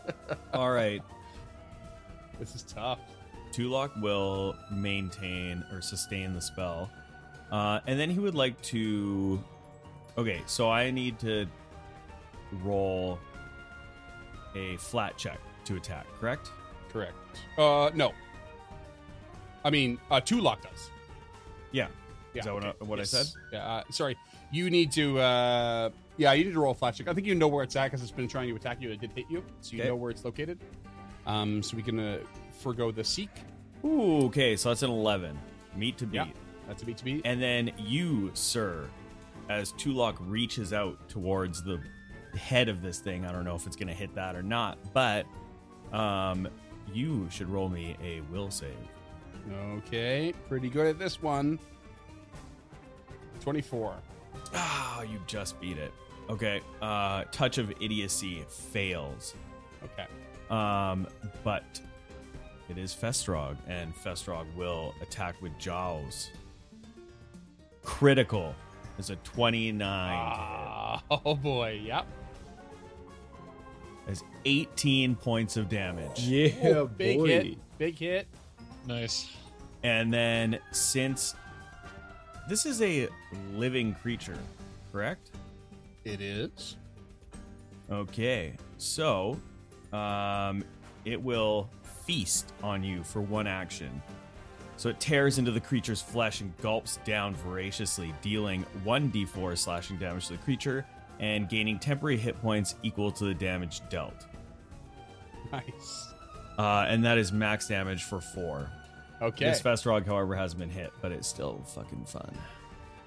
All right. This is tough. Tulok will maintain or sustain the spell. Uh, and then he would like to. Okay, so I need to roll a flat check to attack, correct? Correct. Uh, no. I mean, uh, Tulok does. Yeah. Yeah, Is that what I- what I said? Yeah. Uh, sorry. You need to. Uh, yeah, you need to roll a flat check. I think you know where it's at because it's been trying to attack you. It did hit you, so you Okay. know where it's located. Um, so we can uh, forego the seek. Ooh, okay, so that's an 11. Meet to beat. Yeah. That's a beat to beat. And then you, sir, as Tulok reaches out towards the head of this thing, I don't know if it's going to hit that or not, but um, you should roll me a will save. Okay, pretty good at this one. 24. Ah, you just beat it. Okay, uh, touch of idiocy fails. Okay. Um, but it is Festrog, and Festrog will attack with Jaws. Critical is a 29 Ah, [laughs] oh boy, yep. as 18 points of damage. Yeah, Oh, big boy. hit. Big hit. Nice. And then since this is a living creature, correct? It is. Okay. So, um it will feast on you for one action. So it tears into the creature's flesh and gulps down voraciously, dealing 1d4 slashing damage to the creature and gaining temporary hit points equal to the damage dealt. Nice. Uh, and that is max damage for four. Okay. This Festrog, however, has been hit, but it's still fucking fun.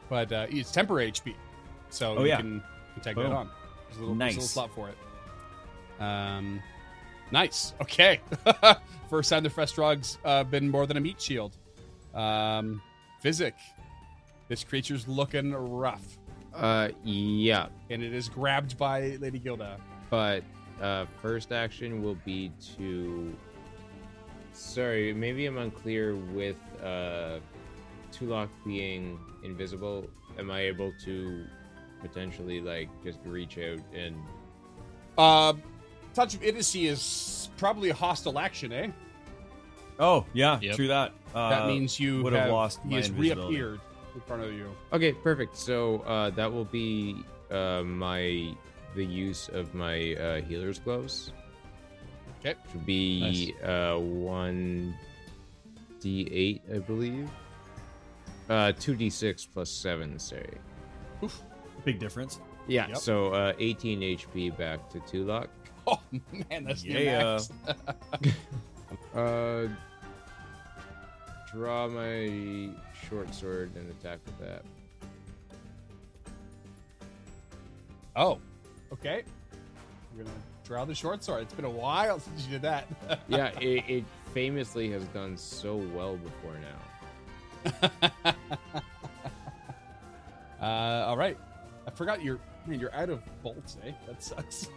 but uh, it's temporary HP, so Oh, you yeah. can, can take Boom. that on. There's a little, there's a little slot for it. Um, nice. Okay. [laughs] First time the Festrog's uh, been more than a meat shield. Um, Physic. This creature's looking rough, Uh, yeah, and it is grabbed by Lady Gilda. but uh, first action will be to. Sorry, maybe I'm unclear with uh, Tulok being invisible. Am I able to potentially like just reach out and? Uh, Touch of Idiocy is probably a hostile action, eh? Oh, yeah, Yep. true that. Uh, that means you would have have lost He has reappeared in front of you. Okay, perfect. So uh, that will be uh, my the use of my uh, healer's gloves. Okay. Which would be uh, one d8, I believe. Uh, two d6 plus seven. Sorry. big difference. Yeah. Yep. So uh, 18 HP back to Tulok. [laughs] Oh man, that's near Yeah. max. [laughs] Uh, draw my short sword and attack with that. Oh, okay. We're gonna draw the short sword. It's been a while [laughs] since you did that. Yeah, it, it famously has done so well before now. uh, all right. I forgot you're man. You're out of bolts, eh? That sucks.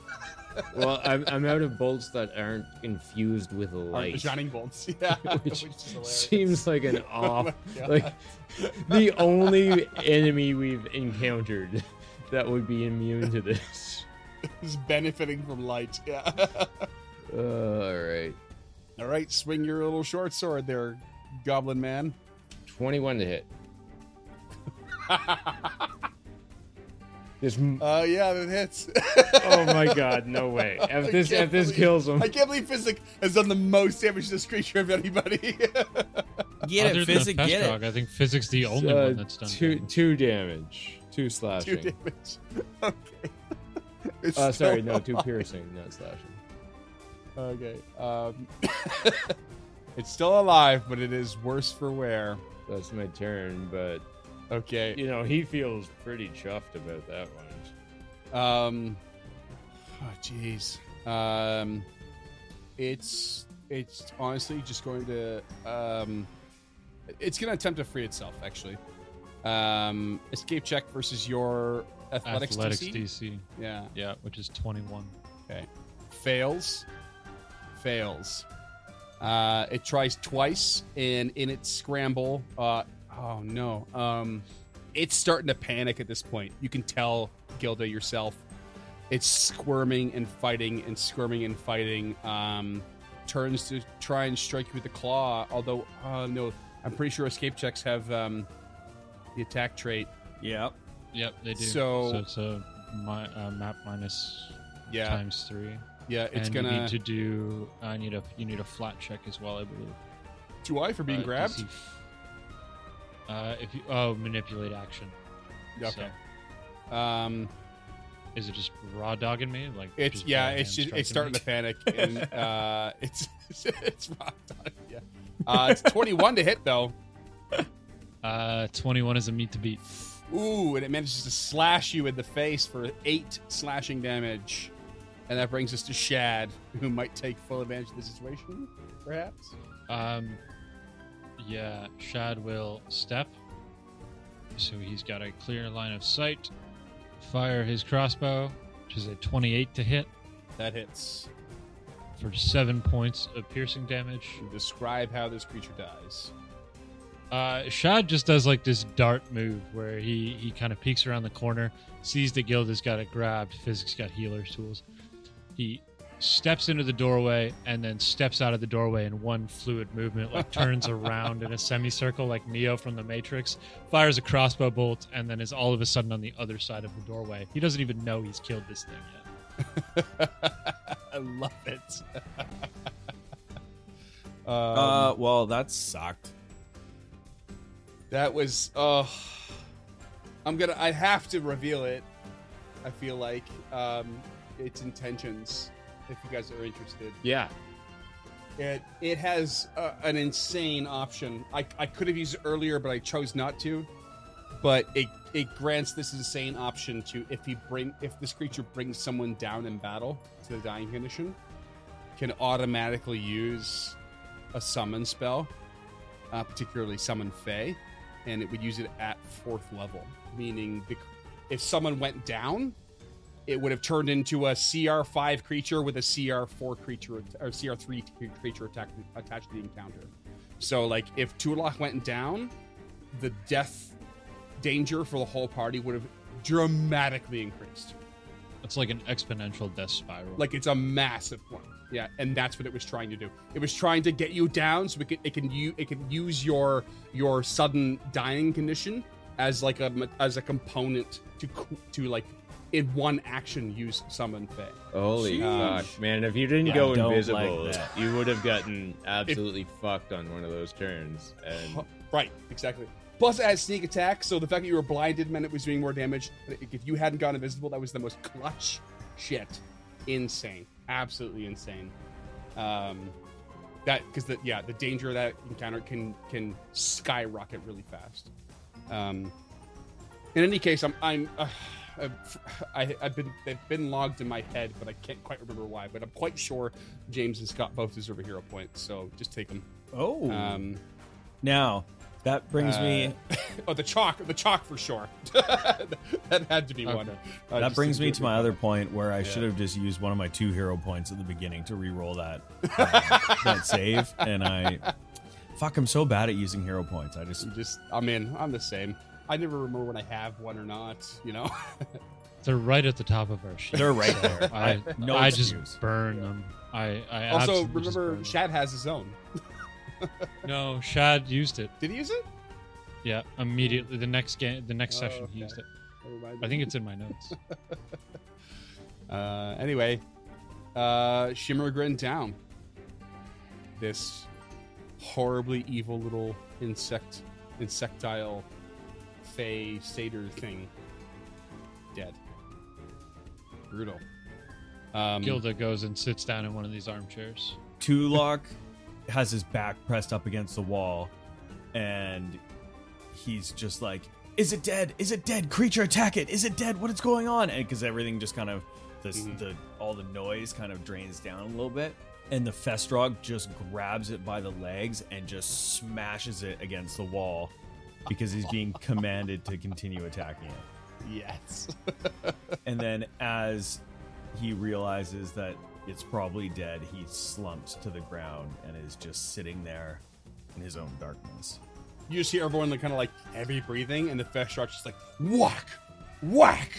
Well, I'm, I'm out of bolts that aren't infused with light. shining bolts. [laughs] Yeah, [laughs] Which is. Seems like an [laughs] Oh off, God. like the only enemy we've encountered that would be immune to this. is benefiting from light. Yeah. Uh, all right, all right, swing your little short sword there, Goblin Man. 21 to hit. This, m- Uh, yeah, that hits. [laughs] oh my god, no way! [laughs] If this if this believe- kills him, I can't believe Physic has done the most damage to this creature of anybody. [laughs] Get Other it, than physic, get Festrog, it. I think Physic's the only uh, one that's done. two damage. two damage, two Two slashing. damage. Okay. It's Uh, sorry, still no, two piercing, not slashing. Okay. Um, it's still alive, but it is worse for wear. That's my turn, but Okay. you know he feels pretty chuffed about that one. Um. Oh, jeez. Um. It's it's honestly just going to um. It's going to attempt to free itself. Actually. Um. Escape check versus your athletics, Athletics DC. DC. Yeah. Yeah, which is 21. Okay. Fails. Fails. Uh, it tries twice, and in its scramble, uh, oh no, um, it's starting to panic at this point. You can tell, Gilda yourself, it's squirming and fighting and squirming and fighting. Um, turns to try and strike you with the claw. Although, uh, no, I'm pretty sure escape checks have um, the attack trait. Yep. Yep, they do. So- so it's a mi- uh, map minus Yeah, times three. yeah, it's and gonna you need to do. I need a. You need a flat check as well, I believe. two I for being Uh, grabbed. DC. Uh, if you oh manipulate action. Okay. So, Um, is it just raw dogging me? Like It's yeah, it's just it's starting to panic, [laughs] and uh, it's [laughs] it's rock dog, yeah. Uh, it's 21 to hit though. Uh, 21 is a meat to beat. Ooh, and it manages to slash you in the face for eight slashing damage. And that brings us to Shad, who might take full advantage of the situation, perhaps. Um, yeah, Shad will step. So he's got a clear line of sight. Fire his crossbow, which is a 28 to hit That hits. for seven points of piercing damage. Describe how this creature dies. Uh, Shad just does like this dart move where he he kind of peeks around the corner, sees that guild has got it grabbed. Physic's got healer's tools. He steps into the doorway and then steps out of the doorway in one fluid movement, like turns around in a semicircle like Neo from the Matrix, fires a crossbow bolt, and then is all of a sudden on the other side of the doorway. He doesn't even know he's killed this thing yet. [laughs] I love it. [laughs] um, uh, well, that sucked. that was. Oh, I'm gonna. I have to reveal it. I feel like um, its intentions. If you guys are interested, Yeah. it it has uh, an insane option. I I could have used it earlier, but I chose not to. But it it grants this insane option to if he bring if this creature brings someone down in battle to the dying condition, can automatically use a summon spell, uh, particularly summon Fey, and it would use it at fourth level, meaning the, if someone went down, it would have turned into a CR5 creature with a CR4 creature or CR3 creature attack, attached to the encounter. So, like, if Tulok went down, the death danger for the whole party would have dramatically increased. It's like an exponential death spiral. Like, it's a massive one. Yeah, and that's what it was trying to do. It was trying to get you down so it can it can you it can use your your sudden dying condition as like a as a component to to like in one action use summon Fey. Holy Sheesh. fuck, man! If you didn't Yeah, go invisible, like you would have gotten absolutely fucked on one of those turns. And Right, exactly. Plus, it has sneak attack, so the fact that you were blinded meant it was doing more damage. If you hadn't gone invisible, that was the most clutch shit. Insane, absolutely insane. Um, that because the yeah, the danger of that encounter can can skyrocket really fast. Um, in any case, I'm I'm uh, I've, I, I've been they've been logged in my head, but I can't quite remember why. But I'm quite sure James and Scott both deserve a hero point, so just take them. Oh, Um, now that brings me [laughs] Oh, the chalk, the chalk for sure. [laughs] that had to be one. Okay. Uh, that brings me to my other point where I Yeah. should have just used one of my two hero points at the beginning to re-roll that [laughs] uh, that save, and I fuck. I'm so bad at using hero points. I just quick. Just, I'm in. I'm the same. I never remember when I have one or not. You know. [laughs] They're right at the top of our sheet. they're right there. [laughs] I, I, no I just excuse. burn them. I, I also, remember burn Shad has his own. [laughs] No, Shad used it. Did he use it? Yeah, immediately. The next game, the next Oh, session, okay. he used it. I think it's in my notes. Uh, anyway, uh, Shimmergrin down. This horribly evil little insect, insectile, fey satyr thing. Dead. Brutal. Um, Gilda goes and sits down in one of these armchairs. Tulok has his back pressed up against the wall, and he's just like, "Is it dead? Is it dead? Creature, attack it! Is it dead? What is going on?" And because everything just kind of this Mhm. the all the noise kind of drains down a little bit, and the Festrog just grabs it by the legs and just smashes it against the wall because he's being commanded to continue attacking it. Yes. [laughs] And then as he realizes that it's probably dead, he slumps to the ground and is just sitting there in his own darkness. you just hear everyone like kind of like heavy breathing, and the fish are just like whack, whack,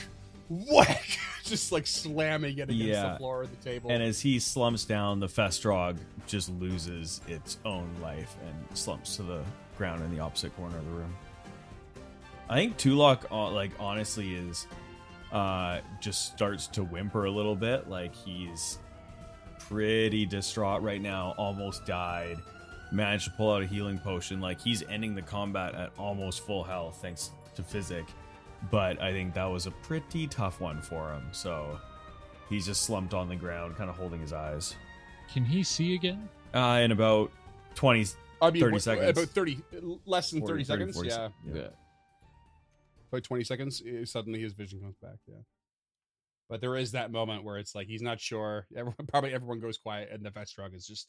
whack, [laughs] just like slamming it against Yeah. the floor of the table. And as he slumps down, the Festrog just loses its own life and slumps to the ground in the opposite corner of the room. I think Tulok, uh, like honestly, is uh, just starts to whimper a little bit. Like he's pretty distraught right now. Almost died. Managed to pull out a healing potion. Like he's ending the combat at almost full health thanks to Physic. But I think that was a pretty tough one for him. So he's just slumped on the ground, kind of holding his eyes. Can he see again? Uh, in about 20, I mean, 30 what- seconds. About thirty, less than 40, 30 seconds. 40 yeah, Yeah. about twenty seconds. eh, Suddenly, his vision comes back. Yeah. But there is that moment where it's like he's not sure. [laughs] Everyone, probably everyone goes quiet, and the Festrog is just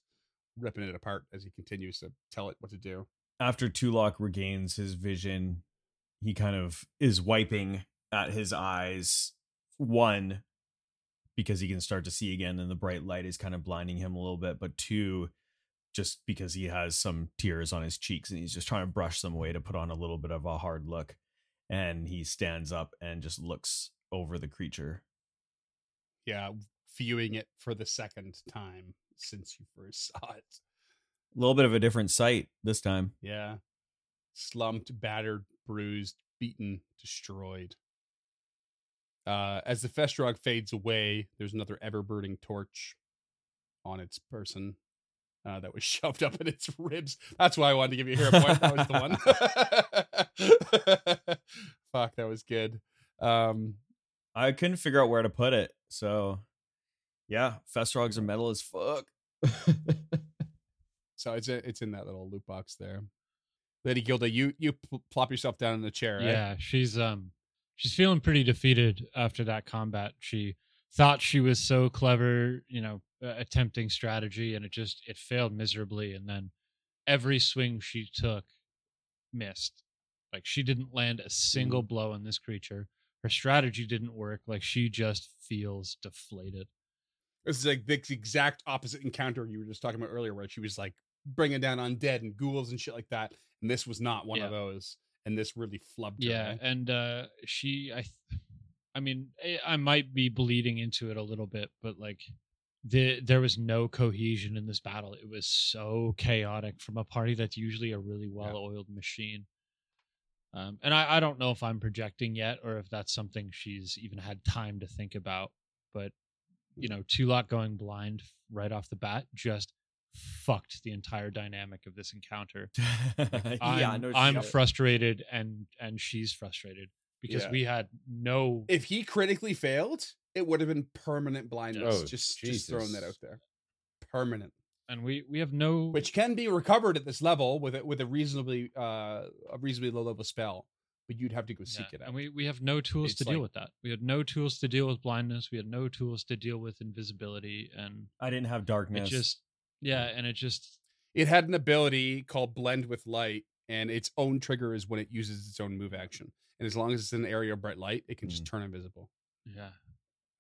ripping it apart as he continues to tell it what to do. After Tulok regains his vision, he kind of is wiping at his eyes. One, because he can start to see again, and the bright light is kind of blinding him a little bit. But two, just because he has some tears on his cheeks and he's just trying to brush them away to put on a little bit of a hard look. And he stands up and just looks over the creature. Yeah, viewing it for the second time since you first [laughs] saw it. A little bit of a different sight this time. Yeah. Slumped, battered, bruised, beaten, destroyed. Uh, as the Festrog fades away, there's another ever burning torch on its person uh, that was [laughs] shoved up in its ribs. That's why I wanted to give you a hero point. That was the one. [laughs] Fuck, that was good. Um, I couldn't figure out where to put it. So, yeah, Festrogs are metal as fuck. [laughs] so it's a, it's in that little loot box there. Lady Gilda, you you plop yourself down in the chair. Right? Yeah, she's um she's feeling pretty defeated after that combat. She thought she was so clever, you know, uh, attempting strategy and it just it failed miserably and then every swing she took missed. Like she didn't land a single blow on this creature. Her strategy didn't work. Like she just feels deflated. This is like the exact opposite encounter you were just talking about earlier, where she was like bringing down undead and ghouls and shit like that, and this was not one of those. And this really flubbed her. Yeah, and uh she I I mean, I, I might be bleeding into it a little bit, but like the there was no cohesion in this battle. It was so chaotic from a party that's usually a really well-oiled machine. Um, and I, I don't know if I'm projecting yet or if that's something she's even had time to think about. But you know, Tulok going blind right off the bat just fucked the entire dynamic of this encounter. [laughs] I'm, I'm frustrated and and she's frustrated because Yeah. we had no if he critically failed, it would have been permanent blindness. Oh, just just throwing that out there. Permanent. and we we have no Which can be recovered at this level with it with a reasonably uh a reasonably low level spell. But you'd have to go yeah, seek it out. and we we have no tools It's to deal with that. We had no tools to deal with blindness. We had no tools to deal with invisibility, and I didn't have darkness. it darkness. just yeah, and it just it had an ability called blend with light and its own trigger is when it uses its own move action and as long as it's in an area of bright light it can just turn invisible yeah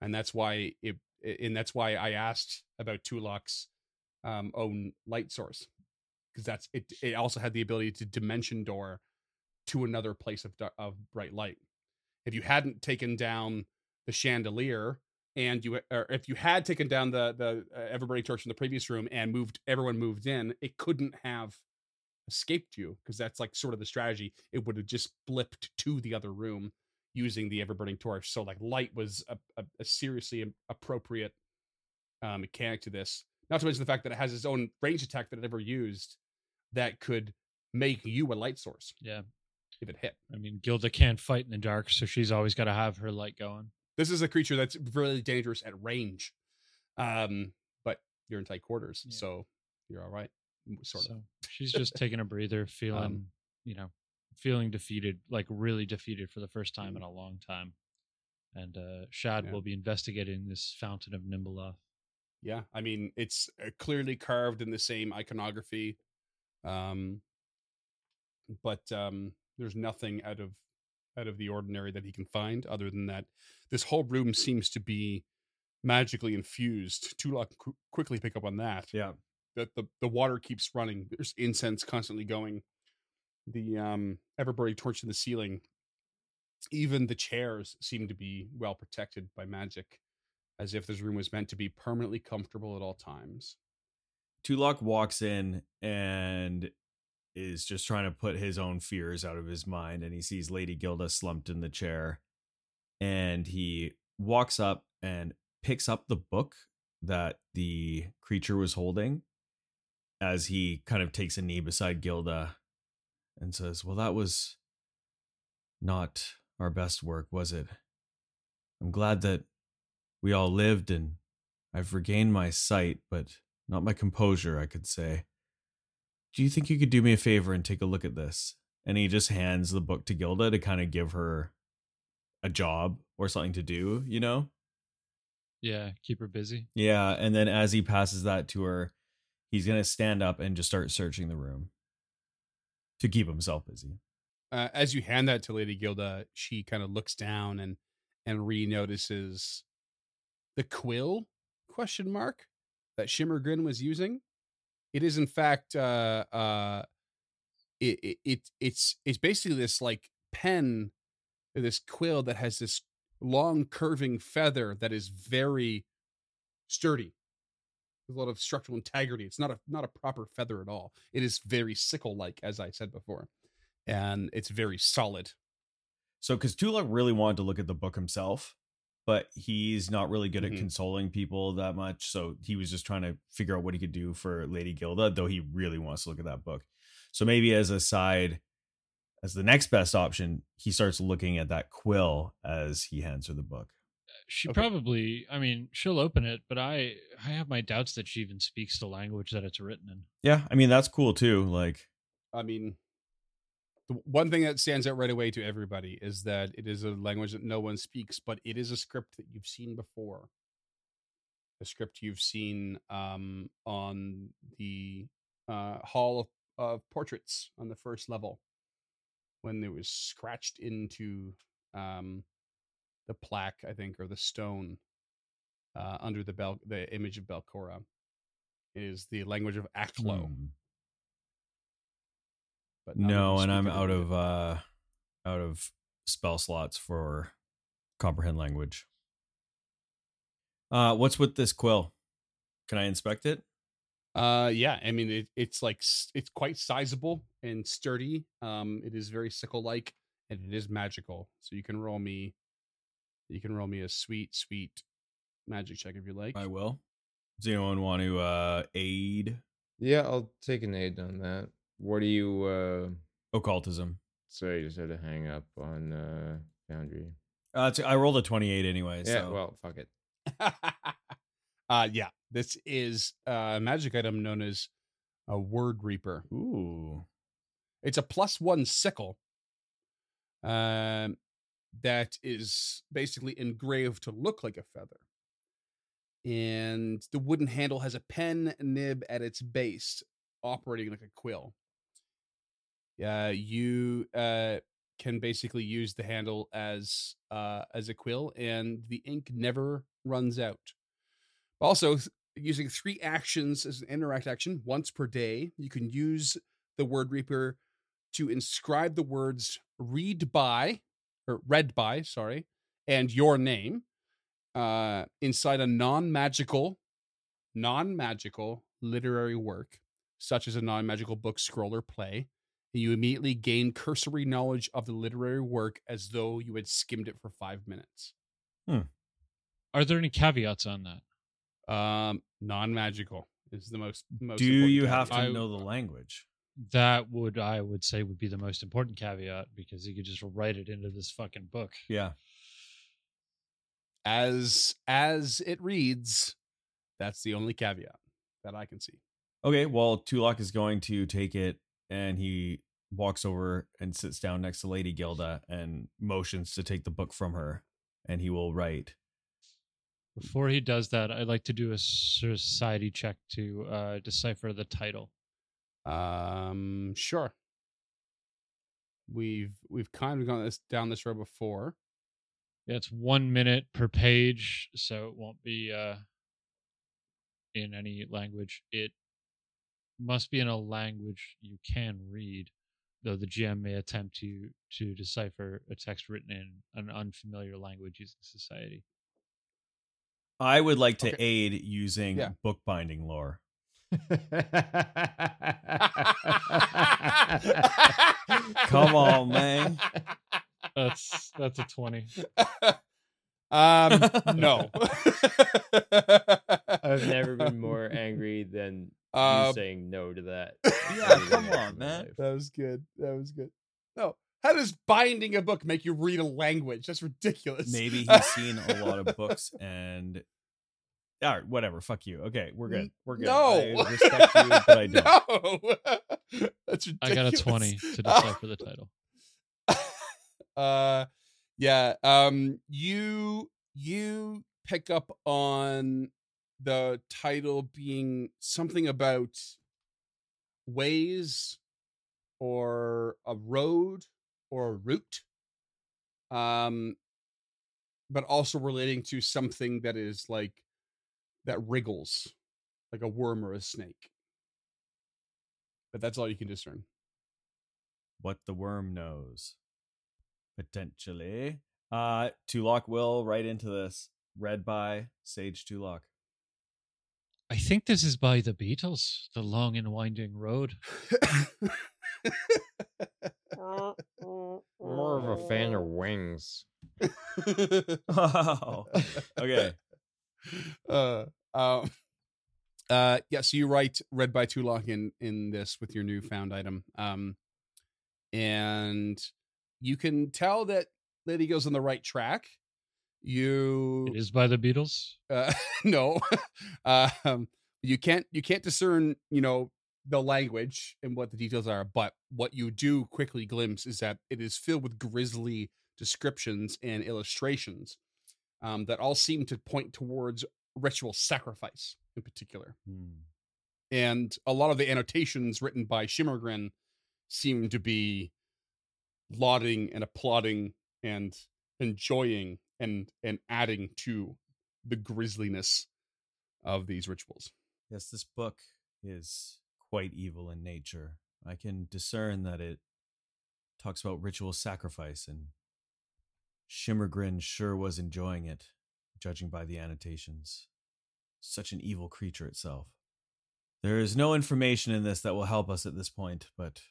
and that's why it and that's why i asked about tulok's um, own light source because that's it it also had the ability to dimension door to another place of of bright light. If you hadn't taken down the chandelier and you or if you had taken down the the uh, everburning torch in the previous room and moved everyone moved in it couldn't have escaped you because that's like sort of the strategy. It would have just blipped to the other room using the ever burning torch so like light was a, a, a seriously appropriate uh, mechanic to this not to mention the fact that it has its own range attack that it never used that could make you a light source yeah. if it hit I mean, Gilda can't fight in the dark, so she's always got to have her light going. this is a creature that's really dangerous at range um but you're in tight quarters Yeah. so you're all right sort of she's just taking a breather, [laughs] feeling Um, you know, feeling defeated, like really defeated for the first time in a long time. And uh Shad Yeah. will be investigating this fountain of Nhimbaloth. yeah i mean it's uh, clearly carved in the same iconography um but um there's nothing out of out of the ordinary that he can find other than that this whole room seems to be magically infused tulok qu- quickly pick up on that yeah. that the, the water keeps running there's incense constantly going the um everburning torch in the ceiling. Even the chairs seem to be well protected by magic as if this room was meant to be permanently comfortable at all times. Tulok walks in and is just trying to put his own fears out of his mind and he sees Lady Gilda slumped in the chair and he walks up and picks up the book that the creature was holding as he kind of takes a knee beside Gilda and says, "Well, that was not our best work, was it? I'm glad that we all lived and I've regained my sight, but not my composure, I could say. do you think you could do me a favor and take a look at this? And he just hands the book to Gilda to kind of give her a job or something to do, you know? Yeah, keep her busy. Yeah. And then as he passes that to her, he's going to stand up and just start searching the room to keep himself busy. Uh, as you hand that to Lady Gilda, she kind of looks down and and re notices the quill question mark that Shimmergrin was using. It is in fact uh uh it, it, it it's it's basically this like pen this quill that has this long curving feather that is very sturdy with a lot of structural integrity it's not a not a proper feather at all it is very sickle like as i said before and it's very solid So, because Tulok really wanted to look at the book himself, but he's not really good Mhm. at consoling people that much. So he was just trying to figure out what he could do for Lady Gilda, though he really wants to look at that book. So maybe as a side, as the next best option, he starts looking at that quill as he hands her the book. She Okay. probably, I mean, she'll open it, but I, I have my doubts that she even speaks the language that it's written in. Yeah, I mean that's cool too. Like, I mean, the one thing that stands out right away to everybody is that it is a language that no one speaks, but it is a script that you've seen before. A script you've seen um, on the uh, Hall of, of Portraits on the first level when it was scratched into um, the plaque, I think, or the stone uh, under the bel- the image of Belcorra is the language of Aklo. hmm. But no, and I'm out of uh out of spell slots for comprehend language. Uh, what's with this quill? Can I inspect it? Uh, yeah. I mean, it, it's like it's quite sizable and sturdy. Um, it is very sickle-like, and it is magical. So you can roll me, you can roll me a sweet, sweet magic check if you like. I will. Does anyone want to uh aid Yeah, I'll take an aid on that. What do you uh occultism? sorry, you just had to hang up on uh Foundry. Uh, I rolled a twenty-eight anyway. Yeah, so. well, fuck it. [laughs] uh, yeah. This is a magic item known as a Word Reaper. ooh, It's a plus one sickle. Um, that is basically engraved to look like a feather. And the wooden handle has a pen nib at its base, operating like a quill. Yeah, you uh, can basically use the handle as uh, as a quill, and the ink never runs out. Also, th- using three actions as an interact action once per day, you can use the word reaper to inscribe the words read by or read by, sorry, and your name uh inside a non-magical non-magical literary work such as a non-magical book scroll or play and you immediately gain cursory knowledge of the literary work as though you had skimmed it for 5 minutes Hmm. Are there any caveats on that? um non-magical is the most most do important you have to. I- know the language? That would, I would say, would be the most important caveat because you could just write it into this fucking book. Yeah. as as it reads that's the only caveat that i can see Okay, well, Tulok is going to take it and he walks over and sits down next to Lady Gilda and motions to take the book from her and he will write. Before he does that, I'd like to do a society check to uh, decipher the title. Um sure we've we've kind of gone this down this road before Yeah, it's one minute per page, so it won't be uh, in any language. It must be in a language you can read, though the GM may attempt to to decipher a text written in an unfamiliar language using society. I would like to Okay. aid using Yeah. bookbinding lore. [laughs] Come on, man. That's that's a twenty. [laughs] um no [laughs] I've never been more angry than you Um, saying no to that. Yeah, come on, man. life. that was good that was good no how does binding a book make you read a language that's ridiculous Maybe he's seen a lot of books and all right, whatever. Fuck you. Okay, we're good. We're good. no I respect you, but I [laughs] don't. no [laughs] That's I got a 20 to [laughs] decipher the title. uh yeah um you you pick up on the title being something about ways or a road or a route um but also relating to something that is like that wriggles like a worm or a snake but that's all you can discern what the worm knows. Potentially. Uh Tulok will write into this. Read by Sage Tulok. I think this is by the Beatles, The Long and Winding Road. More of a fan of [laughs] wings. [laughs] [laughs] Oh. Okay. Uh, um, [laughs] uh, yeah. So you write "read by Tulok" in in this with your newfound item, um, and you can tell that Lady goes on the right track. You It is by the Beatles. uh, [laughs] no, [laughs] um, you can't you can't discern you know the language and what the details are, but what you do quickly glimpse is that it is filled with grisly descriptions and illustrations um, that all seem to point towards ritual sacrifice in particular. Hmm. And a lot of the annotations written by Shimmergrin seem to be lauding and applauding and enjoying and and adding to the grisliness of these rituals. Yes, this book is quite evil in nature. I can discern that it talks about ritual sacrifice, and Shimmergrin sure was enjoying it, judging by the annotations. Such an evil creature itself. There is no information in this that will help us at this point, but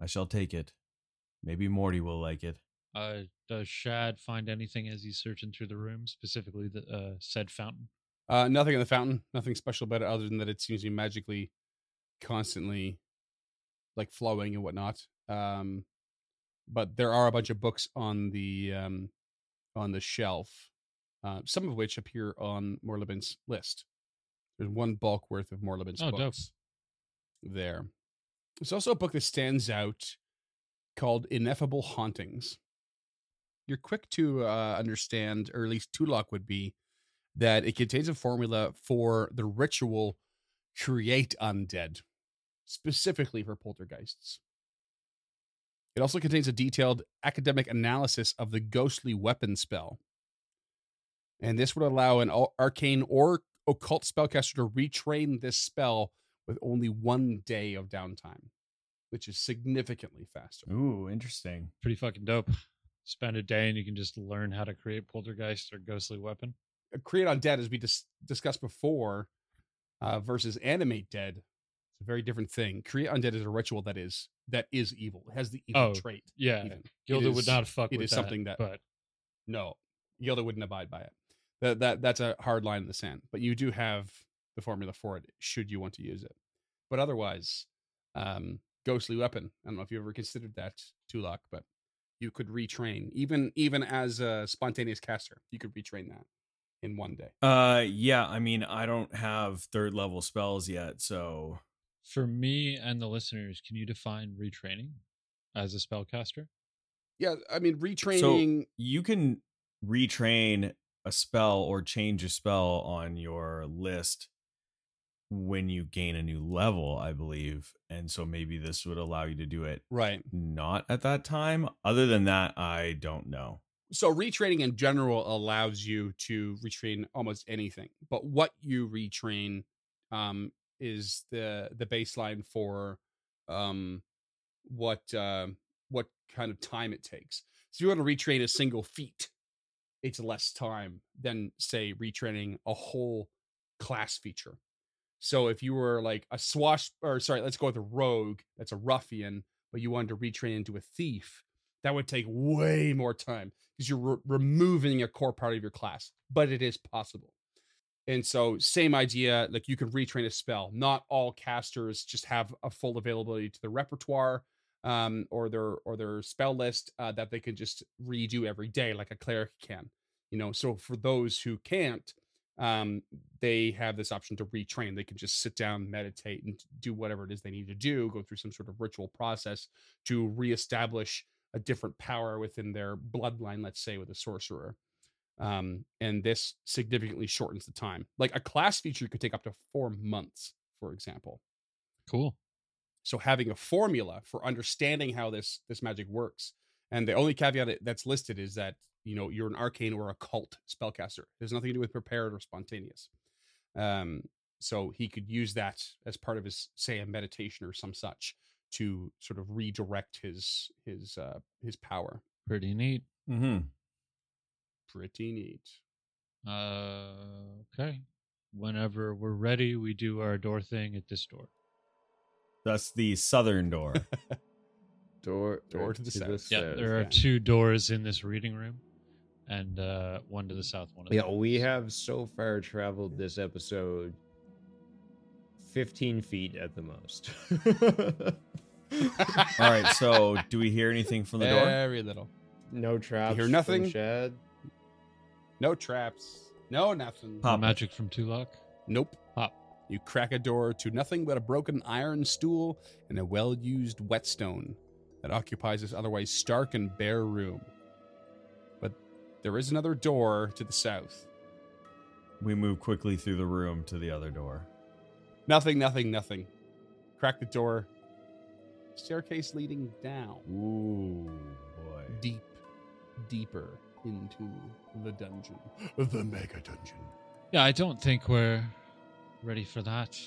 I shall take it. Maybe Morty will like it. Uh, does Shad find anything as he's searching through the room, specifically the uh, said fountain? Uh, nothing in the fountain, nothing special about it other than that it seems to be magically constantly like flowing and whatnot. Um, but there are a bunch of books on the um, on the shelf, uh, some of which appear on Morlibint's list. There's one bulk worth of Morlibint's Oh, dope. books there. There's also a book that stands out called Ineffable Hauntings. You're quick to uh, understand, or at least Tulok would be, that it contains a formula for the ritual create undead, specifically for poltergeists. It also contains a detailed academic analysis of the ghostly weapon spell. And this would allow an arcane or occult spellcaster to retrain this spell with only one day of downtime, which is significantly faster. Ooh, interesting. Pretty fucking dope. Spend a day and you can just learn how to create poltergeist or ghostly weapon. Uh, Create undead, as we dis- discussed before, uh, versus animate dead. It's a very different thing. Create undead is a ritual that is that is evil. It has the evil Oh, trait. Yeah, even. It Gilda would not fuck it with is that, something that- but No, Gilda wouldn't abide by it. That that that's a hard line in the sand. But you do have the formula for it, should you want to use it. But otherwise, um, ghostly weapon. I don't know if you ever considered that, Tulok, but you could retrain even even as a spontaneous caster. You could retrain that in one day. Uh yeah, I mean, I don't have third level spells yet, so for me and the listeners, can you define retraining as a spellcaster? Yeah, I mean retraining. you can retrain a spell or change a spell on your list when you gain a new level, I believe. And so maybe this would allow you to do it right. not at that time. Other than that, I don't know. So retraining in general allows you to retrain almost anything. But what you retrain um is the the baseline for um what uh, what kind of time it takes. So you want to retrain a single feat, it's less time than say retraining a whole class feature. So if you were like a swash or sorry, let's go with a rogue that's a ruffian, but you wanted to retrain into a thief, that would take way more time because you're re- removing a core part of your class, but it is possible. And so, same idea, like you can retrain a spell. Not all casters just have a full availability to the repertoire um, or their or their spell list uh, that they can just redo every day, like a cleric can. You know, so for those who can't, um, they have this option to retrain. They can just sit down, meditate, and do whatever it is they need to do, go through some sort of ritual process to reestablish a different power within their bloodline, let's say, with a sorcerer. Um, and this significantly shortens the time. Like a class feature could take up to four months, for example. Cool. So having a formula for understanding how this this magic works, and the only caveat that's listed is that you know you're an arcane or occult spellcaster. It has nothing to do with prepared or spontaneous. Um, so he could use that as part of his, say, a meditation or some such to sort of redirect his his uh, his power. Pretty neat. Mm-hmm. Pretty neat. Uh, okay. Whenever we're ready, we do our door thing at this door. That's the southern door. [laughs] Door, Door to the south. Yeah, south. there are yeah. two doors in this reading room, and uh, one to the south, one to the Yeah, north. we have so far traveled this episode 15 feet at the most. [laughs] All right. So, do we hear anything from the door? Very little. no traps. hear from nothing? Shad. No traps. No nothing. Pop. magic from Tulok. Nope. Pop. You crack a door to nothing but a broken iron stool and a well used whetstone that occupies this otherwise stark and bare room. But there is another door to the south. We move quickly through the room to the other door. Nothing, nothing, nothing. Crack the door. Staircase leading down, Ooh, boy. deep, deeper into the dungeon. The mega dungeon. Yeah, I don't think we're ready for that.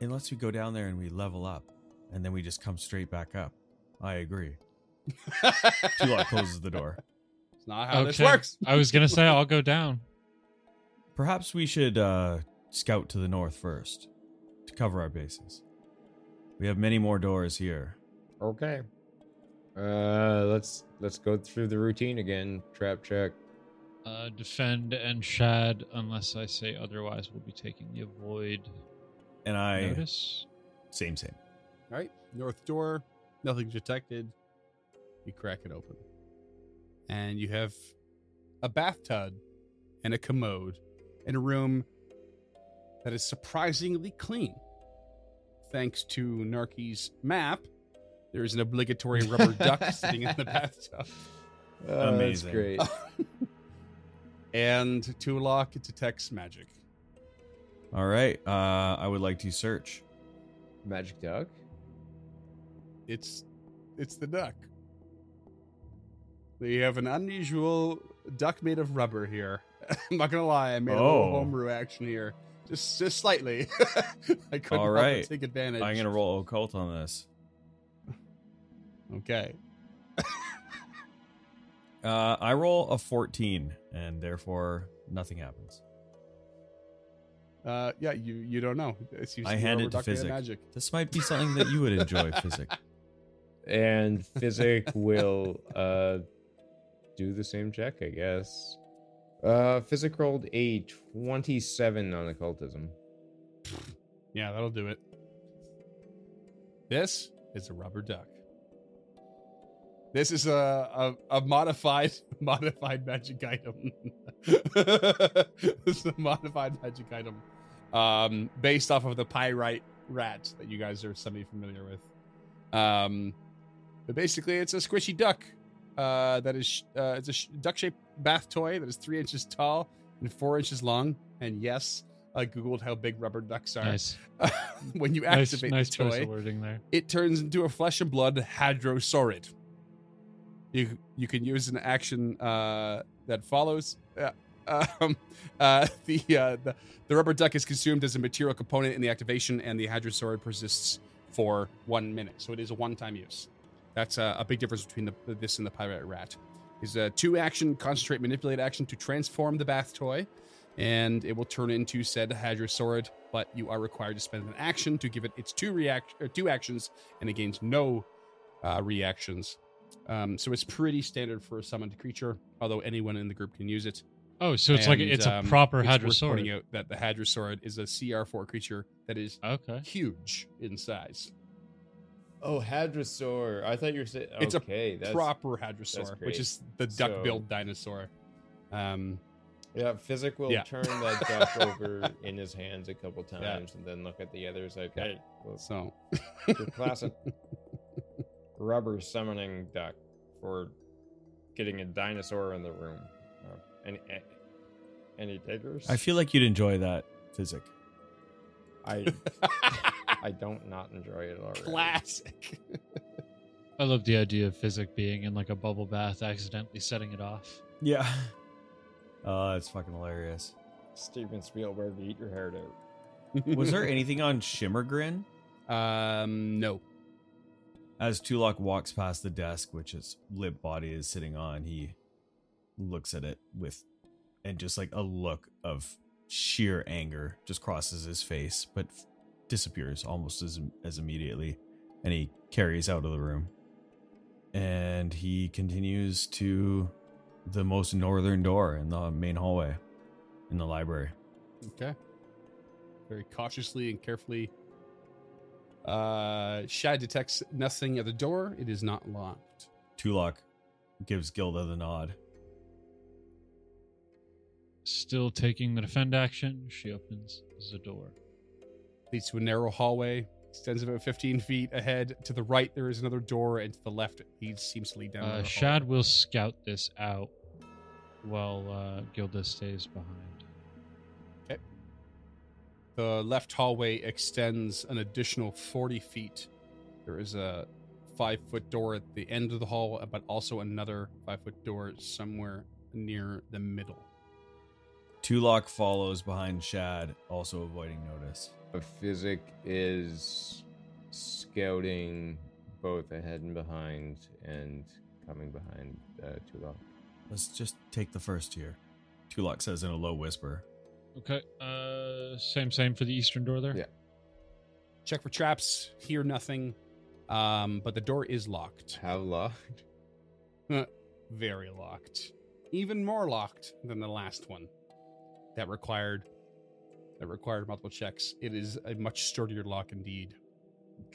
Unless we go down there and we level up, and then we just come straight back up. I agree. [laughs] Tulok closes the door. It's not how this Okay. works. I was gonna say I'll go down. [laughs] Perhaps we should uh, scout to the north first to cover our bases. We have many more doors here. Okay. Uh, let's let's go through the routine again. Trap check. Uh, defend and shad, unless I say otherwise, we'll be taking the avoid And I notice. same same. All right, north door, nothing detected. You crack it open, and you have a bathtub and a commode in a room that is surprisingly clean. Thanks to Narki's map, there is an obligatory rubber duck [laughs] sitting in the bathtub. [laughs] Uh, Amazing. That's great. [laughs] and Tulok detects magic. All right. Uh, I would like to search. Magic duck. It's it's the duck. We have an unusual duck made of rubber here. [laughs] I'm not gonna lie, I made a little Oh. homebrew action here, just just slightly. [laughs] I couldn't All help but right. take advantage. I'm gonna roll occult on this. Okay, [laughs] Uh, I roll a 14, and therefore nothing happens. uh, yeah, you you don't know. It's I usually hand it to duck made Physic. magic. This might be something that you would enjoy, Physic. And Physic will uh do the same check, I guess. Uh Physic rolled a 27 on occultism. Yeah, that'll do it. This is a rubber duck. This is a a, a modified [laughs] modified magic item. [laughs] this is a modified magic item, um, based off of the pyrite rat that you guys are semi familiar with. Um, but basically, it's a squishy duck. Uh, that is uh, it's a sh- duck-shaped bath toy that is three inches tall and four inches long. And yes, I googled how big rubber ducks are. Nice, [laughs] when you activate nice the toy, it turns into a flesh and blood hadrosaurid. You you can use an action uh, that follows. Uh, um, uh, [laughs] the, uh, the the rubber duck is consumed as a material component in the activation, and the hadrosaurid persists for one minute. So it is a one-time use. That's uh, a big difference between the, this and the pyrite rat. Is a two-action concentrate manipulate action to transform the bath toy, and it will turn into said hadrosaurid. But you are required to spend an action to give it its two react or two actions, and it gains no uh, reactions. Um, so it's pretty standard for a summoned creature, although anyone in the group can use it. Oh, so it's like And, it's a um, proper it's worth pointing out that the hadrosaurid is a CR4 creature that is Okay. huge in size. Oh, Hadrosaur. I thought you were saying It's a okay, that's proper hadrosaur, which is the duck-billed dinosaur. Um, Yeah, Physic will Yeah. turn that [laughs] duck over in his hands a couple times and then look at the others like, hey, well, So your classic [laughs] rubber summoning duck for getting a dinosaur in the room. Uh, any, any takers? I feel like you'd enjoy that physic. I [laughs] I don't not enjoy it already. classic. I love the idea of Physic being in like a bubble bath, accidentally setting it off. Yeah. [laughs] Oh, that's fucking hilarious. Steven Spielberg, eat your heart out. Was there [laughs] anything on Shimmergrin? Um, no. As Tulok walks past the desk, which his limp body is sitting on, he looks at it with, and just like a look of sheer anger just crosses his face, but f- disappears almost as as immediately, and he carries out of the room. And he continues to the most northern door in the main hallway in the library. Okay. Very cautiously and carefully. Uh, Shad detects nothing at the door. It is not locked. Tulok gives Gilda the nod. Still taking the defend action, she opens the door. Leads to a narrow hallway. Extends about 15 feet ahead. To the right, there is another door, and to the left, he seems to lead down. Uh, another Shad will scout this out while uh, Gilda stays behind. The left hallway extends an additional 40 feet. There is a five foot door at the end of the hall, but also another five foot door somewhere near the middle. Tulok follows behind Shad, also avoiding notice. A Physic is scouting both ahead and behind and coming behind uh, Tulok. Let's just take the first here. Tulok says in a low whisper. Okay. Uh, same, same for the eastern door there. Yeah. Check for traps, hear nothing, um, but the door is locked. How locked? [laughs] Very locked. Even more locked than the last one. That required that required multiple checks. It is a much sturdier lock indeed.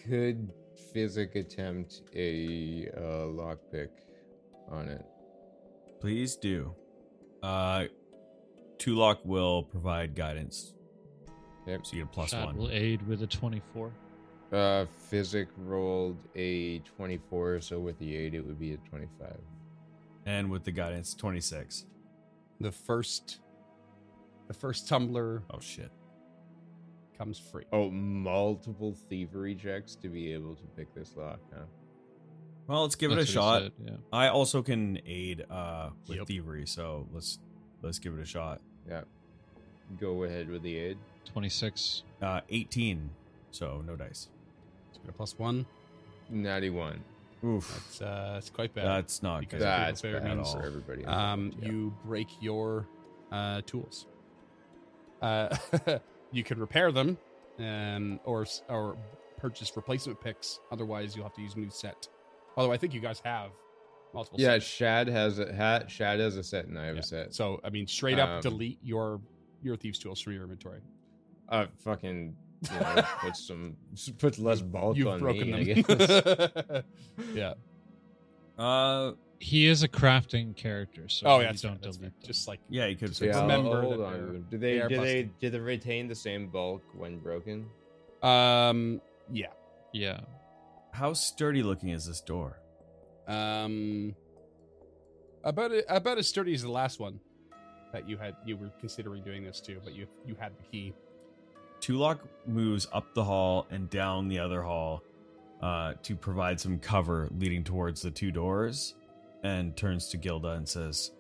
Could Physic attempt a uh, lockpick on it? Please do. Uh, Tulok will provide guidance. Yep. So you get a plus Shad one. will aid with a 24. Uh, Physic rolled a 24, so with the aid, it would be a 25. And with the guidance, 26. The first the first tumbler Oh, shit. Comes free. Oh, multiple thievery checks to be able to pick this lock, huh? Well, let's give it a shot. said, yeah. I also can aid uh, with Yep. thievery, so let's let's give it a shot. Yeah. Go ahead with the aid. 26. Uh, 18, so no dice. So we got a plus one. Natty one. Oof. That's uh that's quite bad. That's not good. That's fair bad means- for everybody. um Yeah. you break your uh tools. Uh [laughs] you can repair them um or or purchase replacement picks. Otherwise you'll have to use a new set. Although I think you guys have multiple Yeah, sets. Shad has a hat. Shad has a set, and I have Yeah. a set. So I mean straight up Um, delete your your thieves tools from your inventory. Uh, fucking, you know, [laughs] put some, put less bulk You've on broken me. I them. guess. [laughs] yeah. Uh, He is a crafting character, so oh yeah, that's don't fair, delete them. Just like yeah, you could yeah, remember hold on. Do they, they are do they, do they retain the same bulk when broken? um yeah. yeah. How sturdy looking is this door? Um, about a, about as sturdy as the last one that you had. You were considering doing this too, but you you had the key. Tulok moves up the hall and down the other hall uh, to provide some cover leading towards the two doors and turns to Gilda and says,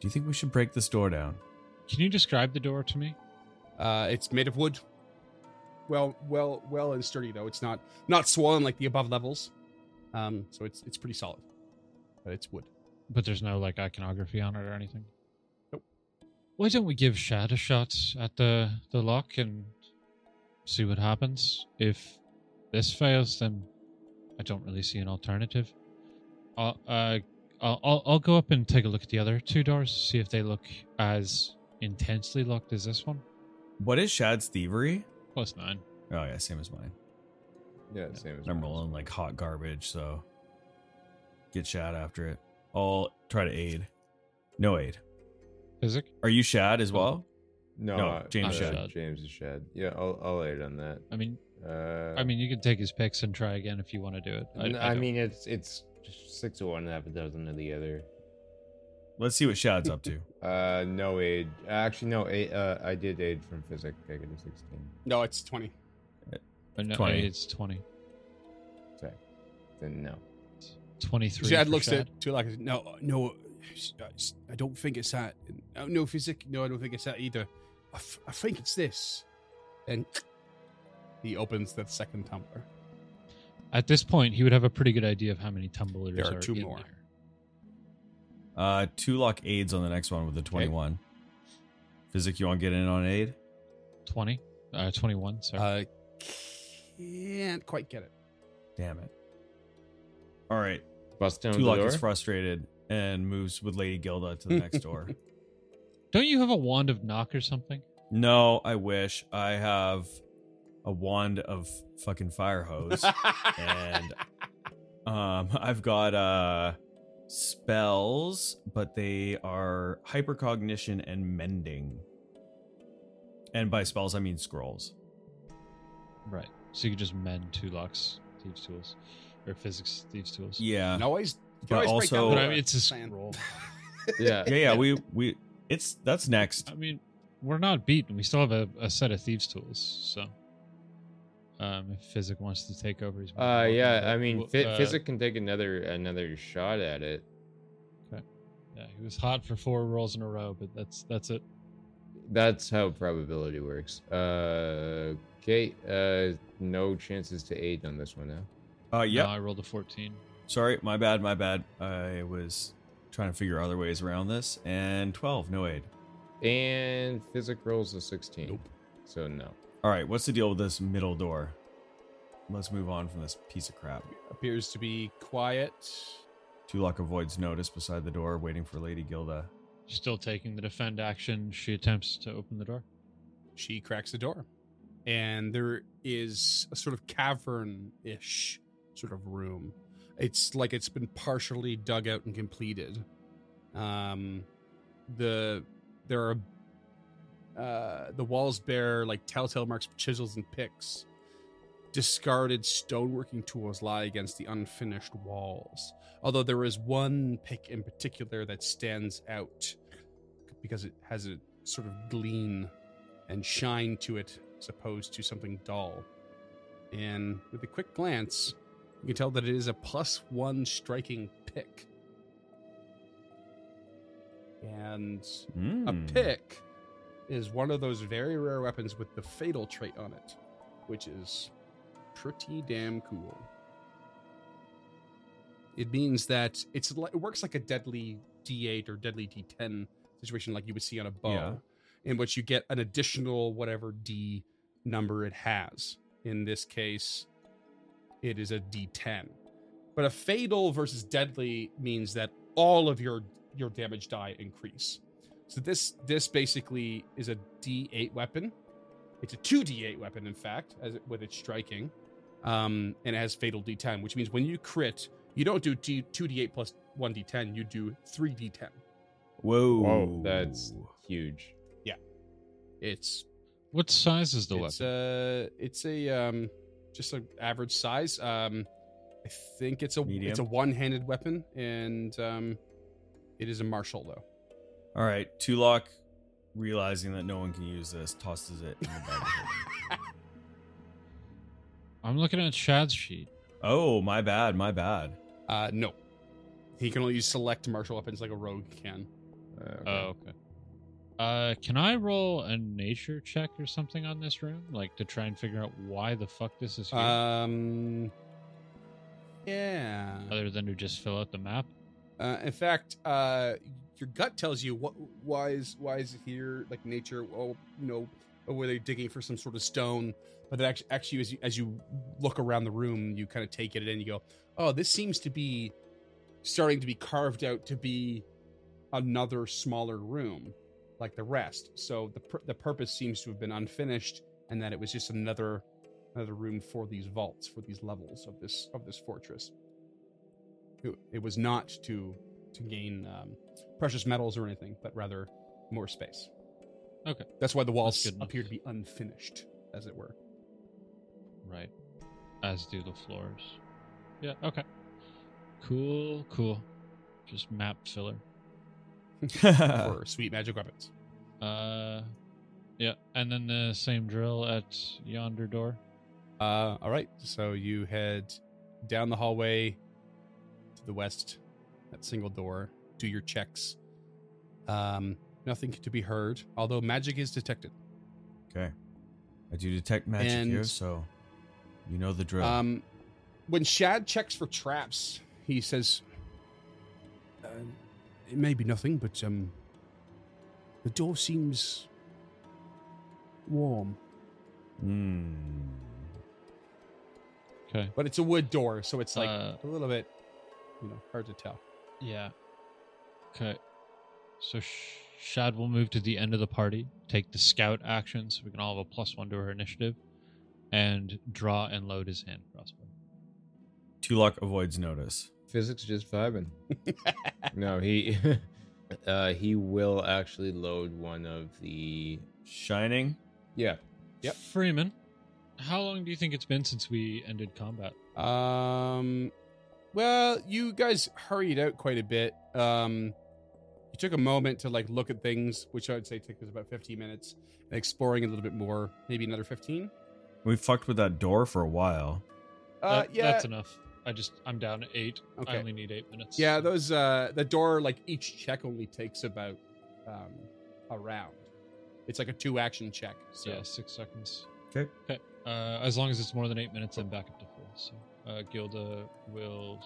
Do you think we should break this door down? Can you describe the door to me? Uh, it's made of wood. Well, well, well, and sturdy though. It's not not swollen like the above levels. Um, so it's it's pretty solid, but it's wood. But there's no like iconography on it or anything. Nope. Why don't we give Shad a shot at the the lock and see what happens? If this fails, then I don't really see an alternative. I'll uh I'll I'll, I'll go up and take a look at the other two doors, see if they look as intensely locked as this one. What is Shad's thievery? Plus nine. Oh, yeah, same as mine. Yeah, same as mine. I'm mine. rolling like hot garbage, so get Shad after it. I'll try to aid. No aid. Physic? Are you Shad as well? No, No, James uh, Shad. James is Shad. Yeah, I'll I'll aid on that. I mean, Uh, I mean, you can take his picks and try again if you want to do it. I, don't. mean it's it's just six of one, half a dozen of the other. Let's see what Shad's up to. [laughs] Uh, no aid. Actually, no aid. Uh, I did aid from physic. I get a sixteen. No, it's twenty. But no, 20. It's 20. Sorry. Then no. 23. Shad for looks Shad. at Tulok. No, no, I don't think it's that. No, no, physic. No, I don't think it's that either. I, f- I think it's this. And he opens the second tumbler. At this point, he would have a pretty good idea of how many tumblers There are two in more. there. Uh, Tulok aids on the next one with a 21. Physic, you want to get in on aid? 20? Uh, 21, sorry. Uh, can't quite get it. Damn it. All right. Bust down Two the lock is frustrated and moves with Lady Gilda to the next [laughs] door. Don't you have a wand of knock or something? No, I wish I have a wand of fucking fire hose. [laughs] and um [laughs] I've got uh spells, but they are hypercognition and mending. And by spells I mean scrolls. Right. So you can just mend two locks, thieves' tools, or Physic's thieves' tools. Yeah. And always, you can But always break down also- But I mean, it's a sand. scroll. [laughs] yeah. Yeah, yeah, we we it's that's next. I mean, we're not beaten. We still have a, a set of thieves' tools. So, um, if Physic wants to take over, he's Uh, yeah. I mean, Well, uh, physic can take another another shot at it. Yeah, he was hot for four rolls in a row, but that's that's it. That's how probability works. Uh, okay. Uh, no chances to aid on this one now. Uh yeah. No, I rolled a fourteen. Sorry, my bad, my bad. I was trying to figure other ways around this. And 12, no aid. And physic rolls a sixteen. Nope. So no. All right, what's the deal with this middle door? Let's move on from this piece of crap. Appears to be quiet. Tulok avoids notice beside the door, waiting for Lady Gilda. Still taking the defend action, she attempts to open the door. She cracks the door, and there is a sort of cavern-ish sort of room. It's like it's been partially dug out and completed. Um, the there are uh, the walls bear like telltale marks of chisels and picks. Discarded stoneworking tools lie against the unfinished walls. Although there is one pick in particular that stands out because it has a sort of gleam and shine to it as opposed to something dull. And with a quick glance, you can tell that it is a plus one striking pick. And Mm. a pick is one of those very rare weapons with the fatal trait on it, which is pretty damn cool. It means that it's it works like a deadly D8 or deadly D10 situation, like you would see on a bow, Yeah. in which you get an additional whatever D number it has. In this case, it is a D10. But a fatal versus deadly means that all of your your damage die increase. So this this basically is a D8 weapon. It's a 2D8 weapon, in fact, as it, with its striking, um, and it has fatal D10, which means when you crit, you don't do D, 2D8 plus 1D10, you do 3D10. Whoa. Whoa, that's huge. Yeah, it's What size is the it's weapon? a it's a um just an average size. Um, I think it's a Medium? it's a one handed weapon, and um, it is a martial though. All right, Tulok, realizing that no one can use this, tosses it in the bag. [laughs] I'm looking at Shad's sheet. oh, my bad, my bad. Uh, no, he can only use select martial weapons like a rogue can. Uh, okay. Oh, okay. Uh, can I roll a nature check or something on this room, like to try and figure out why the fuck this is here, Um, yeah. other than to just fill out the map? Uh, in fact, uh, your gut tells you what why is why is it here like nature? Oh, you know, or were they digging for some sort of stone? But it actually, actually, as you, as you look around the room, you kind of take it in. and You go, oh, this seems to be starting to be carved out to be another smaller room, like the rest. So the pur- the purpose seems to have been unfinished, and that it was just another another room for these vaults, for these levels of this of this fortress. It, it was not to to gain um, precious metals or anything, but rather more space. Okay. That's why the walls good enough. appear to be unfinished, as it were. Right. As do the floors. Yeah, okay. Cool, cool. Just map filler. [laughs] for sweet magic weapons. Uh yeah, and then the same drill at yonder door. Uh, all right, so you head down the hallway to the west, that single door. Do your checks. Um, nothing to be heard, although magic is detected. okay. I do detect magic here, so you know the drill. Um, when Shad checks for traps, he says, uh, "It may be nothing, but um, the door seems warm. Hmm. Okay. But it's a wood door, so it's like Uh, a little bit, you know, hard to tell." Yeah. Okay. So Sh- Shad will move to the end of the party, take the scout action so we can all have a plus one to our initiative, and draw and load his hand crossbow. Tulok avoids notice. Physic's just vibing. [laughs] no, he [laughs] uh he will actually load one of the Shining. yeah. Yep. Freeman, how long do you think it's been since we ended combat? Um, well, you guys hurried out quite a bit. Um, you took a moment to like look at things, which I would say took us about 15 minutes, and exploring a little bit more, maybe another 15. We fucked with that door for a while. Uh, That- yeah, That's enough. I just, I'm down to eight. Okay. I only need eight minutes. yeah. Those uh, the door like each check only takes about um a round. It's like a two action check. So Yeah, six seconds. Okay. Okay. Uh, as long as it's more than eight minutes, I'm back up to full. So uh, Gilda will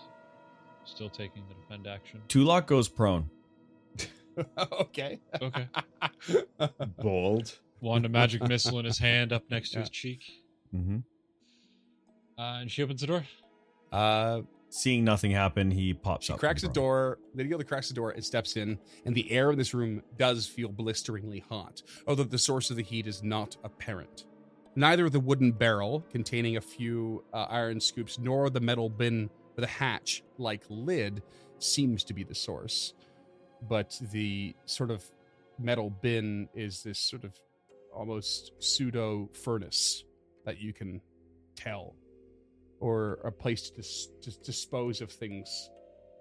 still taking the defend action. Tulok goes prone. [laughs] okay. Okay. [laughs] Bold. Wand of magic missile in his hand, up next to Yeah. his cheek, Mm-hmm. uh, and she opens the door. Uh, Seeing nothing happen, he pops She up. cracks from the prone. door. Lady Gilda cracks the door and steps in, and the air in this room does feel blisteringly hot, although the source of the heat is not apparent. Neither the wooden barrel containing a few uh, iron scoops nor the metal bin with a hatch like lid seems to be the source, but the sort of metal bin is this sort of almost pseudo furnace that you can tell or a place to, dis- to dispose of things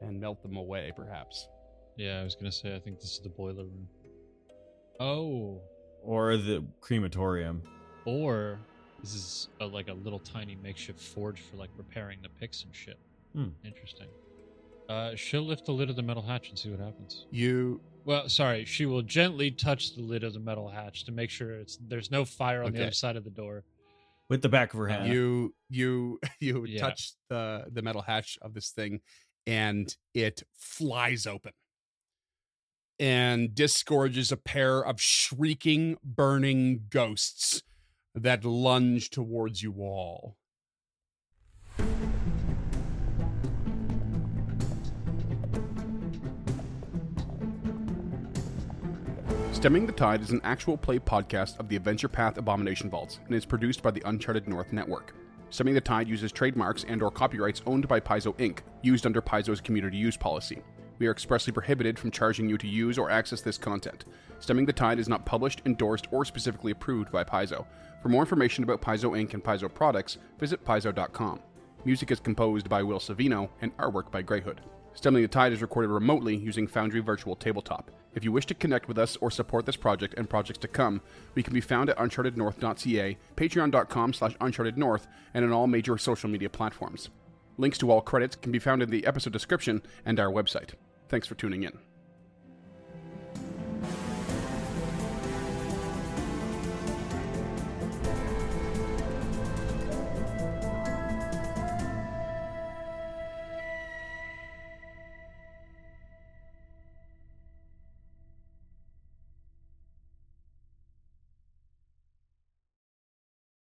and melt them away, perhaps. Yeah, I was gonna say. I think this is the boiler room. Oh, Or the crematorium. or this is a, like a little tiny makeshift forge for like repairing the picks and shit. Hmm. Interesting. Uh, she'll lift the lid of the metal hatch and see what happens. You Well, sorry, she will gently touch the lid of the metal hatch to make sure it's there's no fire on the other side of the door. With the back of her hand. you you [laughs] you Yeah. touch the the metal hatch of this thing, and it flies open and disgorges a pair of shrieking, burning ghosts that lunge towards you all. Stemming the Tide is an actual play podcast of the Adventure Path Abomination Vaults and is produced by the Uncharted North Network. Stemming the Tide uses trademarks and or copyrights owned by Paizo Inc., used under Paizo's community use policy. We are expressly prohibited from charging you to use or access this content. Stemming the Tide is not published, endorsed, or specifically approved by Paizo. For more information about Paizo Inc. and Paizo products, visit paizo.com. Music is composed by Will Savino and artwork by Greyhood. Stemming the Tide is recorded remotely using Foundry Virtual Tabletop. If you wish to connect with us or support this project and projects to come, we can be found at unchartednorth.ca, patreon.com slash unchartednorth, and on all major social media platforms. Links to all credits can be found in the episode description and our website. Thanks for tuning in.